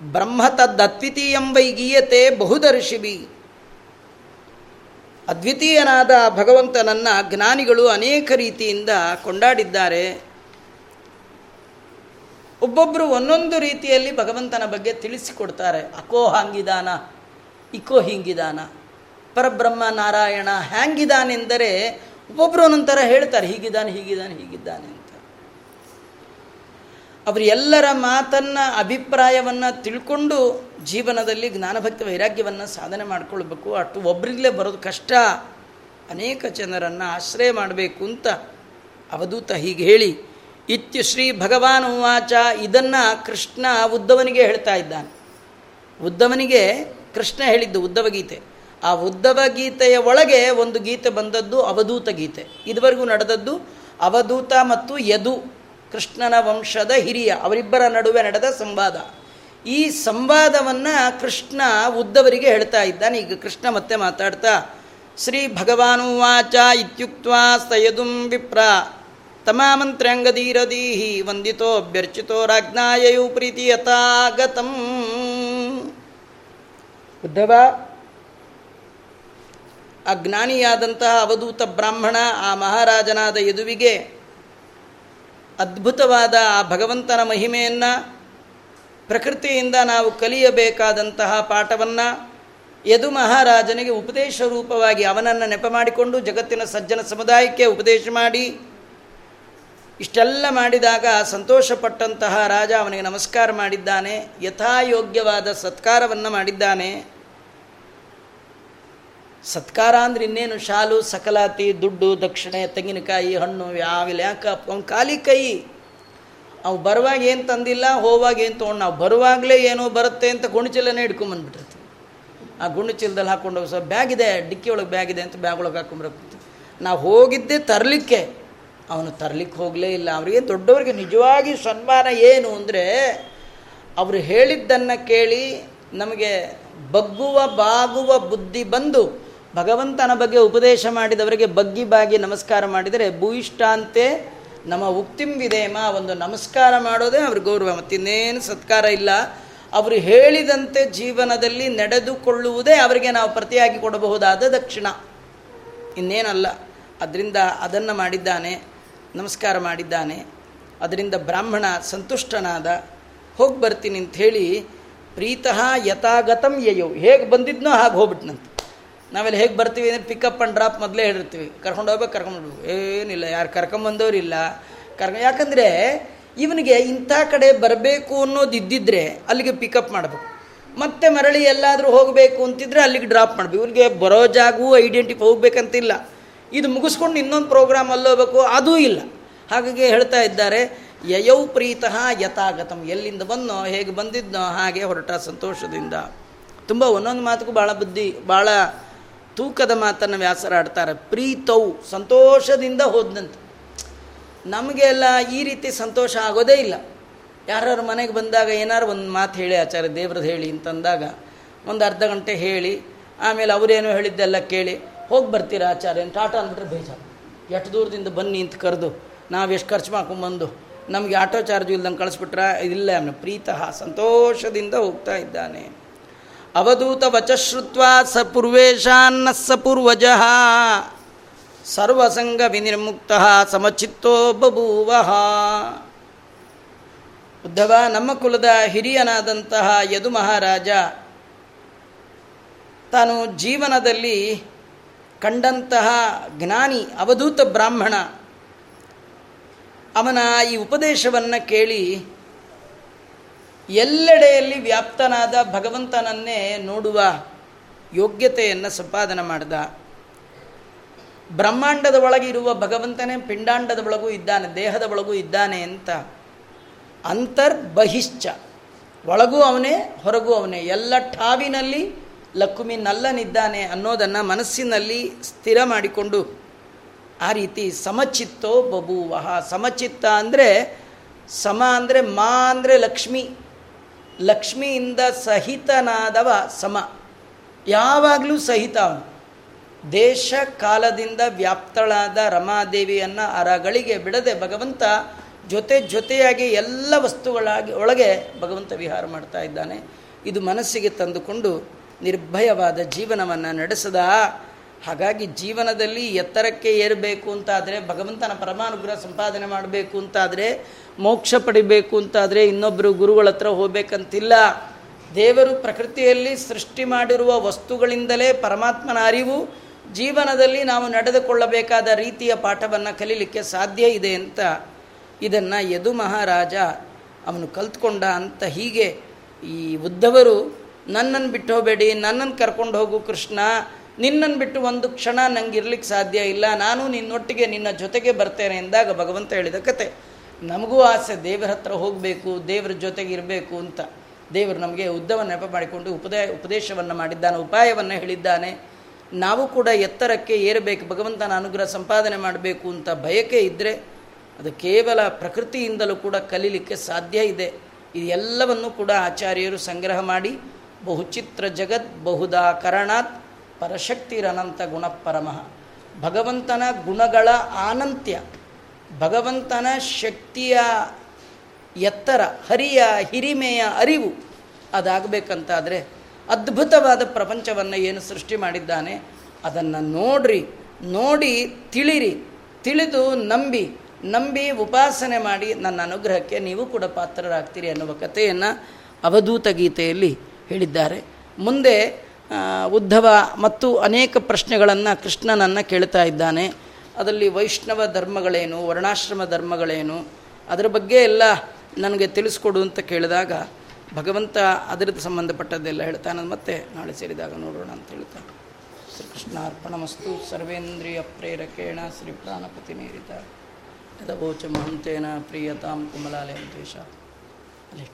ಬ್ರಹ್ಮ ತದ್ದದ್ವಿತೀಯಂ ವೈಗೀಯತೆ ಬಹುದರ್ಶಿಬಿ ಅದ್ವಿತೀಯನಾದ ಭಗವಂತನನ್ನು ಜ್ಞಾನಿಗಳು ಅನೇಕ ರೀತಿಯಿಂದ ಕೊಂಡಾಡಿದ್ದಾರೆ. ಒಬ್ಬೊಬ್ಬರು ಒಂದೊಂದು ರೀತಿಯಲ್ಲಿ ಭಗವಂತನ ಬಗ್ಗೆ ತಿಳಿಸಿಕೊಡ್ತಾರೆ. ಅಕೋ ಹಾಂಗಿದಾನ, ಇಕೋ ಹಿಂಗಿದಾನ, ಪರಬ್ರಹ್ಮ ನಾರಾಯಣ ಹ್ಯಾಂಗಿದಾನೆಂದರೆ ಒಬ್ಬೊಬ್ಬರು ಒಂದೊಂಥರ ಹೇಳ್ತಾರೆ, ಹೀಗಿದ್ದಾನೆ ಹೀಗಿದ್ದಾನೆ ಹೀಗಿದ್ದಾನೆ ಅಂತ. ಅವರು ಎಲ್ಲರ ಮಾತನ್ನು, ಅಭಿಪ್ರಾಯವನ್ನು ತಿಳ್ಕೊಂಡು ಜೀವನದಲ್ಲಿ ಜ್ಞಾನಭಕ್ತಿ ವೈರಾಗ್ಯವನ್ನು ಸಾಧನೆ ಮಾಡಿಕೊಳ್ಬೇಕು. ಅಷ್ಟು ಒಬ್ಬರಿಂದಲೇ ಬರೋದು ಕಷ್ಟ. ಅನೇಕ ಜನರನ್ನು ಆಶ್ರಯ ಮಾಡಬೇಕು ಅಂತ ಅವಧೂತ ಹೀಗೆ ಹೇಳಿ ಇತ್ಯು ಶ್ರೀ ಭಗವಾನ್ ಉವಾಚ ಇದನ್ನು ಕೃಷ್ಣ ಉದ್ದವನಿಗೆ ಹೇಳ್ತಾ ಇದ್ದಾನೆ. ಉದ್ದವನಿಗೆ ಕೃಷ್ಣ ಹೇಳಿದ್ದು ಉದ್ದವ ಗೀತೆ. ಆ ಉದ್ಧವ ಗೀತೆಯ ಒಳಗೆ ಒಂದು ಗೀತೆ ಬಂದದ್ದು ಅವಧೂತ ಗೀತೆ. ಇದುವರೆಗೂ ನಡೆದದ್ದು ಅವಧೂತ ಮತ್ತು ಯದು, ಕೃಷ್ಣನ ವಂಶದ ಹಿರಿಯ, ಅವರಿಬ್ಬರ ನಡುವೆ ನಡೆದ ಸಂವಾದ. ಈ ಸಂವಾದವನ್ನು ಕೃಷ್ಣ ಉದ್ದವರಿಗೆ ಹೇಳ್ತಾ ಇದ್ದಾನೆ. ಈಗ ಕೃಷ್ಣ ಮತ್ತೆ ಮಾತಾಡ್ತಾ, ಶ್ರೀ ಭಗವಾನುವಾಚ ಇತ್ಯುಕ್ತ ಸಯದುಂ ವಿಪ್ರ, ತಮಾಮಂತ್ರ್ಯಂಗದೀರದೀಹಿ, ವಂದಿತೋ ಅಭ್ಯರ್ಚಿತೋ ರಾಜ್ಞಾಯು ಪ್ರೀತಿ ಯಥಾಗತಂ ಉದ್ದವ ಅಜ್ಞಾನಿಯಾದಂತಹ ಅವಧೂತ ಬ್ರಾಹ್ಮಣ ಆ ಮಹಾರಾಜನಾದ ಯದುವಿಗೆ ಅದ್ಭುತವಾದ ಆ ಭಗವಂತನ ಮಹಿಮೆಯನ್ನು, ಪ್ರಕೃತಿಯಿಂದ ನಾವು ಕಲಿಯಬೇಕಾದಂತಹ ಪಾಠವನ್ನು ಯದು ಮಹಾರಾಜನಿಗೆ ಉಪದೇಶ ರೂಪವಾಗಿ ಅವನನ್ನು ನೆಪ ಮಾಡಿಕೊಂಡು ಜಗತ್ತಿನ ಸಜ್ಜನ ಸಮುದಾಯಕ್ಕೆ ಉಪದೇಶ ಮಾಡಿ, ಇಷ್ಟೆಲ್ಲ ಮಾಡಿದಾಗ ಸಂತೋಷಪಟ್ಟಂತಹ ರಾಜ ಅವನಿಗೆ ನಮಸ್ಕಾರ ಮಾಡಿದ್ದಾನೆ, ಯಥಾಯೋಗ್ಯವಾದ ಸತ್ಕಾರವನ್ನು ಮಾಡಿದ್ದಾನೆ. ಸತ್ಕಾರ ಅಂದ್ರೆ ಇನ್ನೇನು? ಶಾಲು, ಸಕಲಾತಿ, ದುಡ್ಡು, ದಕ್ಷಿಣೆ, ತೆಂಗಿನಕಾಯಿ, ಹಣ್ಣು, ಯಾವಿಲ್ಲ. ಯಾಕೆ? ಅವ್ನು ಖಾಲಿ ಕೈ. ಅವು ಬರುವಾಗ ಏನು ತಂದಿಲ್ಲ ಹೋವಾಗ ಏನು ತೊಗೊಂಡು, ನಾವು ಬರುವಾಗಲೇ ಏನೋ ಬರುತ್ತೆ ಅಂತ ಗುಣಚೀಲನೇ ಹಿಡ್ಕೊಂಬಂದ್ಬಿಟ್ಟಿರ್ತೀವಿ. ಆ ಗುಣಚೀಲದಲ್ಲಿ ಹಾಕೊಂಡು ಹೋಗಿ ಬ್ಯಾಗ್ ಇದೆ, ಡಿಕ್ಕಿ ಒಳಗೆ ಬ್ಯಾಗ್ ಇದೆ ಅಂತ ಬ್ಯಾಗ್ ಒಳಗೆ ಹಾಕೊಂಡ್ಬರ್ತೀವಿ ನಾವು ಹೋಗಿದ್ದೆ ತರಲಿಕ್ಕೆ. ಅವನು ತರಲಿಕ್ಕೆ ಹೋಗಲೇ ಇಲ್ಲ. ಅವರಿಗೆ ದೊಡ್ಡವರಿಗೆ ನಿಜವಾಗಿ ಸನ್ಮಾನ ಏನು ಅಂದರೆ, ಅವರು ಹೇಳಿದ್ದನ್ನು ಕೇಳಿ ನಮಗೆ ಬಗ್ಗುವ, ಬಾಗುವ ಬುದ್ಧಿ ಬಂದು ಭಗವಂತನ ಬಗ್ಗೆ ಉಪದೇಶ ಮಾಡಿದವರಿಗೆ ಬಗ್ಗಿ ಬಾಗಿ ನಮಸ್ಕಾರ ಮಾಡಿದರೆ ಭೂಯಿಷ್ಟಾಂತೆ ನಮ್ಮ ಉಕ್ತಿಂ ವಿಧೇಮ, ಒಂದು ನಮಸ್ಕಾರ ಮಾಡೋದೇ ಅವ್ರ ಗೌರವ. ಮತ್ತಿನ್ನೇನು ಸತ್ಕಾರ ಇಲ್ಲ. ಅವರು ಹೇಳಿದಂತೆ ಜೀವನದಲ್ಲಿ ನಡೆದುಕೊಳ್ಳುವುದೇ ಅವರಿಗೆ ನಾವು ಪ್ರತಿಯಾಗಿ ಕೊಡಬಹುದಾದ ದಕ್ಷಿಣ. ಇನ್ನೇನಲ್ಲ. ಅದರಿಂದ ಅದನ್ನು ಮಾಡಿದ್ದಾನೆ, ನಮಸ್ಕಾರ ಮಾಡಿದ್ದಾನೆ. ಅದರಿಂದ ಬ್ರಾಹ್ಮಣ ಸಂತುಷ್ಟನಾದ, ಹೋಗಿ ಬರ್ತೀನಿ ಅಂಥೇಳಿ ಪ್ರೀತಃ ಯಥಾಗತಂ ಯಯೌ. ಹೇಗೆ ಬಂದಿದ್ನೋ ಹಾಗೆ ಹೋಗ್ಬಿಟ್ನಂತೆ. ನಾವೆಲ್ಲ ಹೇಗೆ ಬರ್ತೀವಿ ಅಂದರೆ ಪಿಕಪ್ ಆ್ಯಂಡ್ ಡ್ರಾಪ್ ಮೊದಲೇ ಹೇಳಿರ್ತೀವಿ. ಕರ್ಕೊಂಡು ಹೋಗ್ಬೇಕು, ಕರ್ಕೊಂಡು ಏನಿಲ್ಲ, ಯಾರು ಕರ್ಕೊಂಬಂದವ್ರಿಲ್ಲ. ಕರ್ಕೊ ಯಾಕಂದರೆ ಇವನಿಗೆ ಇಂಥ ಕಡೆ ಬರಬೇಕು ಅನ್ನೋದು ಇದ್ದಿದ್ದರೆ ಅಲ್ಲಿಗೆ ಪಿಕಪ್ ಮಾಡಬೇಕು. ಮತ್ತೆ ಮರಳಿ ಎಲ್ಲಾದರೂ ಹೋಗಬೇಕು ಅಂತಿದ್ರೆ ಅಲ್ಲಿಗೆ ಡ್ರಾಪ್ ಮಾಡಬೇಕು. ಇವನಿಗೆ ಬರೋ ಜಾಗವೂ ಐಡೆಂಟಿಫೈ ಹೋಗ್ಬೇಕಂತಿಲ್ಲ. ಇದು ಮುಗಿಸ್ಕೊಂಡು ಇನ್ನೊಂದು ಪ್ರೋಗ್ರಾಮ್ ಹೋಗಬೇಕು, ಅದೂ ಇಲ್ಲ. ಹಾಗಾಗಿ ಹೇಳ್ತಾ ಇದ್ದಾರೆ, ಯಯೌ ಪ್ರೀತಃ ಯಥಾಗತಂ. ಎಲ್ಲಿಂದ ಬಂದೋ ಹೇಗೆ ಬಂದಿದ್ನೋ, ಹಾಗೆ ಹೊರಟ ಸಂತೋಷದಿಂದ. ತುಂಬ ಒಂದೊಂದು ಮಾತುಗೂ ಭಾಳ ಬುದ್ಧಿ ಭಾಳ ತೂಕದ ಮಾತನ್ನು ವ್ಯಾಸರಾಡ್ತಾರೆ ಪ್ರೀತೌ ಸಂತೋಷದಿಂದ ಹೋದಂತೆ ನಮಗೆಲ್ಲ ಈ ರೀತಿ ಸಂತೋಷ ಆಗೋದೇ ಇಲ್ಲ. ಯಾರ್ಯಾರ ಮನೆಗೆ ಬಂದಾಗ ಏನಾರು ಒಂದು ಮಾತು ಹೇಳಿ, ಆಚಾರ್ಯ ದೇವ್ರದ್ದು ಹೇಳಿ ಅಂತಂದಾಗ ಒಂದು ಅರ್ಧ ಗಂಟೆ ಹೇಳಿ, ಆಮೇಲೆ ಅವರೇನು ಹೇಳಿದ್ದೆಲ್ಲ ಕೇಳಿ, ಹೋಗಿ ಬರ್ತೀರಾ ಆಚಾರ್ಯ ಟಾಟಾ ಅಂದ್ಬಿಟ್ರೆ ಬೇಜಾರು. ಎಷ್ಟು ದೂರದಿಂದ ಬನ್ನಿ ಅಂತ ಕರೆದು, ನಾವು ಎಷ್ಟು ಖರ್ಚು ಮಾಡ್ಕೊಂಬಂದು, ನಮಗೆ ಆಟೋ ಚಾರ್ಜು ಇಲ್ದಂಗೆ ಕಳಿಸ್ಬಿಟ್ರೆ? ಇದಿಲ್ಲ ಅವನ ಪ್ರೀತಃ ಸಂತೋಷದಿಂದ ಹೋಗ್ತಾ ಇದ್ದಾನೆ. ಅವಧೂತ ವಚಶ್ರುತ್ವ ಸ ಪೂರ್ವೇಶಾನ್ನ ಸ ಪೂರ್ವಜ. ಸರ್ವಸಂಗ ವಿನಿರ್ಮುಕ್ತ ಸಮಚಿತ್ತೋ ಬಭೂವ. ಉದ್ಧವ, ನಮ್ಮ ಕುಲದ ಹಿರಿಯನಾದಂತಹ ಯದು ಮಹಾರಾಜ, ತಾನು ಜೀವನದಲ್ಲಿ ಕಂಡಂತಹ ಜ್ಞಾನಿ, ಅವಧೂತ ಬ್ರಾಹ್ಮಣ. ಅವನ ಈ ಉಪದೇಶವನ್ನು ಕೇಳಿ ಎಲ್ಲೆಡೆಯಲ್ಲಿ ವ್ಯಾಪ್ತನಾದ ಭಗವಂತನನ್ನೇ ನೋಡುವ ಯೋಗ್ಯತೆಯನ್ನು ಸಂಪಾದನೆ ಮಾಡಿದ. ಬ್ರಹ್ಮಾಂಡದ ಇರುವ ಭಗವಂತನೇ ಪಿಂಡಾಂಡದ ಒಳಗೂ ಇದ್ದಾನೆ, ದೇಹದ ಒಳಗೂ ಇದ್ದಾನೆ ಅಂತ ಅಂತರ್ ಬಹಿಶ್ಚ ಒಳಗೂ ಅವನೇ, ಹೊರಗೂ ಅವನೇ. ಎಲ್ಲ ಠಾವಿನಲ್ಲಿ ಲಕ್ಕುಮಿ ನಲ್ಲನಿದ್ದಾನೆ ಅನ್ನೋದನ್ನು ಮನಸ್ಸಿನಲ್ಲಿ ಸ್ಥಿರ ಮಾಡಿಕೊಂಡು ಆ ರೀತಿ ಸಮಚಿತ್ತೋ ಬಭೂವಹ ಸಮಚಿತ್ತ ಅಂದರೆ ಸಮ ಅಂದರೆ ಮಾ ಅಂದರೆ ಲಕ್ಷ್ಮಿ. ಲಕ್ಷ್ಮಿಯಿಂದ ಸಹಿತನಾದವ ಸಮ. ಯಾವಾಗಲೂ ಸಹಿತ ಅವನು. ದೇಶ ಕಾಲದಿಂದ ವ್ಯಾಪ್ತಳಾದ ರಮಾದೇವಿಯನ್ನು ಅರಗಳಿಗೆ ಬಿಡದೆ ಭಗವಂತ ಜೊತೆ ಜೊತೆಯಾಗಿ ಎಲ್ಲ ವಸ್ತುಗಳಾಗಿ ಒಳಗೆ ಭಗವಂತ ವಿಹಾರ ಮಾಡ್ತಾ ಇದ್ದಾನೆ. ಇದು ಮನಸ್ಸಿಗೆ ತಂದುಕೊಂಡು ನಿರ್ಭಯವಾದ ಜೀವನವನ್ನು ನಡೆಸದ ಹಾಗಾಗಿ ಜೀವನದಲ್ಲಿ ಎತ್ತರಕ್ಕೆ ಏರಬೇಕು ಅಂತಾದರೆ ಭಗವಂತನ ಪರಮಾನುಗ್ರಹ ಸಂಪಾದನೆ ಮಾಡಬೇಕು ಅಂತಾದರೆ, ಮೋಕ್ಷ ಪಡಿಬೇಕು ಅಂತಾದರೆ ಇನ್ನೊಬ್ಬರು ಗುರುಗಳ ಹತ್ರ ಹೋಗ್ಬೇಕಂತಿಲ್ಲ. ದೇವರು ಪ್ರಕೃತಿಯಲ್ಲಿ ಸೃಷ್ಟಿ ಮಾಡಿರುವ ವಸ್ತುಗಳಿಂದಲೇ ಪರಮಾತ್ಮನ ಅರಿವು, ಜೀವನದಲ್ಲಿ ನಾವು ನಡೆದುಕೊಳ್ಳಬೇಕಾದ ರೀತಿಯ ಪಾಠವನ್ನು ಕಲೀಲಿಕ್ಕೆ ಸಾಧ್ಯ ಇದೆ ಅಂತ ಇದನ್ನು ಯದು ಮಹಾರಾಜ ಅವನು ಕಲ್ತ್ಕೊಂಡ ಅಂತ ಹೀಗೆ ಈ ಉದ್ಧವರು ನನ್ನನ್ನು ಬಿಟ್ಟು ಹೋಗಬೇಡಿ ನನ್ನನ್ನು ಕರ್ಕೊಂಡು ಹೋಗು ಕೃಷ್ಣ ನಿನ್ನನ್ನು ಬಿಟ್ಟು ಒಂದು ಕ್ಷಣ ನಂಗೆ ಇರಲಿಕ್ಕೆ ಸಾಧ್ಯ ಇಲ್ಲ. ನಾನು ನಿನ್ನೊಟ್ಟಿಗೆ ನಿನ್ನ ಜೊತೆಗೆ ಬರ್ತೇನೆ ಎಂದಾಗ ಭಗವಂತ ಹೇಳಿದ ಕತೆ. ನಮಗೂ ಆಸೆ, ದೇವರ ಹತ್ರ ಹೋಗಬೇಕು, ದೇವರ ಜೊತೆಗೆ ಇರಬೇಕು ಅಂತ. ದೇವರು ನಮಗೆ ಉದ್ದವ ನೆಪ ಮಾಡಿಕೊಂಡು ಉಪದೇ, ಉಪದೇಶವನ್ನು ಮಾಡಿದ್ದಾನೆ, ಉಪಾಯವನ್ನು ಹೇಳಿದ್ದಾನೆ. ನಾವು ಕೂಡ ಎತ್ತರಕ್ಕೆ ಏರಬೇಕು, ಭಗವಂತನ ಅನುಗ್ರಹ ಸಂಪಾದನೆ ಮಾಡಬೇಕು ಅಂತ ಬಯಕೆ ಇದ್ದರೆ ಅದು ಕೇವಲ ಪ್ರಕೃತಿಯಿಂದಲೂ ಕೂಡ ಕಲೀಲಿಕ್ಕೆ ಸಾಧ್ಯ ಇದೆ. ಇದೆಲ್ಲವನ್ನು ಕೂಡ ಆಚಾರ್ಯರು ಸಂಗ್ರಹ ಮಾಡಿ ಬಹುಚಿತ್ರ ಜಗತ್ ಬಹುದಾ ಕರಣಾತ್ ಪರಶಕ್ತಿರನಂತ ಗುಣಪರಮಃ. ಭಗವಂತನ ಗುಣಗಳ ಆನಂತ್ಯ. ಭಗವಂತನ ಶಕ್ತಿಯ ಎತ್ತರ, ಹರಿಯ ಹಿರಿಮೆಯ ಅರಿವು ಅದಾಗಬೇಕಂತಾದರೆ ಅದ್ಭುತವಾದ ಪ್ರಪಂಚವನ್ನು ಏನು ಸೃಷ್ಟಿ ಮಾಡಿದ್ದಾನೆ ಅದನ್ನು ನೋಡ್ರಿ, ನೋಡಿ, ತಿಳಿರಿ, ತಿಳಿದು ನಂಬಿ ನಂಬಿ ಉಪಾಸನೆ ಮಾಡಿ ನನ್ನ ಅನುಗ್ರಹಕ್ಕೆ ನೀವು ಕೂಡ ಪಾತ್ರರಾಗ್ತೀರಿ ಅನ್ನುವ ಕಥೆಯನ್ನು ಅವಧೂತ ಗೀತೆಯಲ್ಲಿ ಹೇಳಿದ್ದಾರೆ. ಮುಂದೆ ಉದ್ಧವ ಮತ್ತು ಅನೇಕ ಪ್ರಶ್ನೆಗಳನ್ನು ಕೃಷ್ಣನನ್ನು ಕೇಳ್ತಾ ಇದ್ದಾನೆ. ಅದರಲ್ಲಿ ವೈಷ್ಣವ ಧರ್ಮಗಳೇನು, ವರ್ಣಾಶ್ರಮ ಧರ್ಮಗಳೇನು, ಅದರ ಬಗ್ಗೆ ಎಲ್ಲ ನನಗೆ ತಿಳಿಸ್ಕೊಡು ಅಂತ ಕೇಳಿದಾಗ ಭಗವಂತ ಅದರದ್ದು ಸಂಬಂಧಪಟ್ಟದ್ದೆಲ್ಲ ಹೇಳ್ತಾನೆ. ಮತ್ತೆ ನಾಳೆ ಸೇರಿದಾಗ ನೋಡೋಣ ಅಂತ ಹೇಳ್ತಾನೆ. ಶ್ರೀಕೃಷ್ಣಾರ್ಪಣಮಸ್ತು ಸರ್ವೇಂದ್ರಿಯ ಪ್ರೇರಕೇಣ ಶ್ರೀ ಪ್ರಾಣಪತಿ ನೀರಿತ. ಯದವೋಚ ಮಹಂತೇನ ಪ್ರಿಯತಾಂ ಕುಮಲಾಲಯಂ ದೇಶ ಅಲ್ಲಿ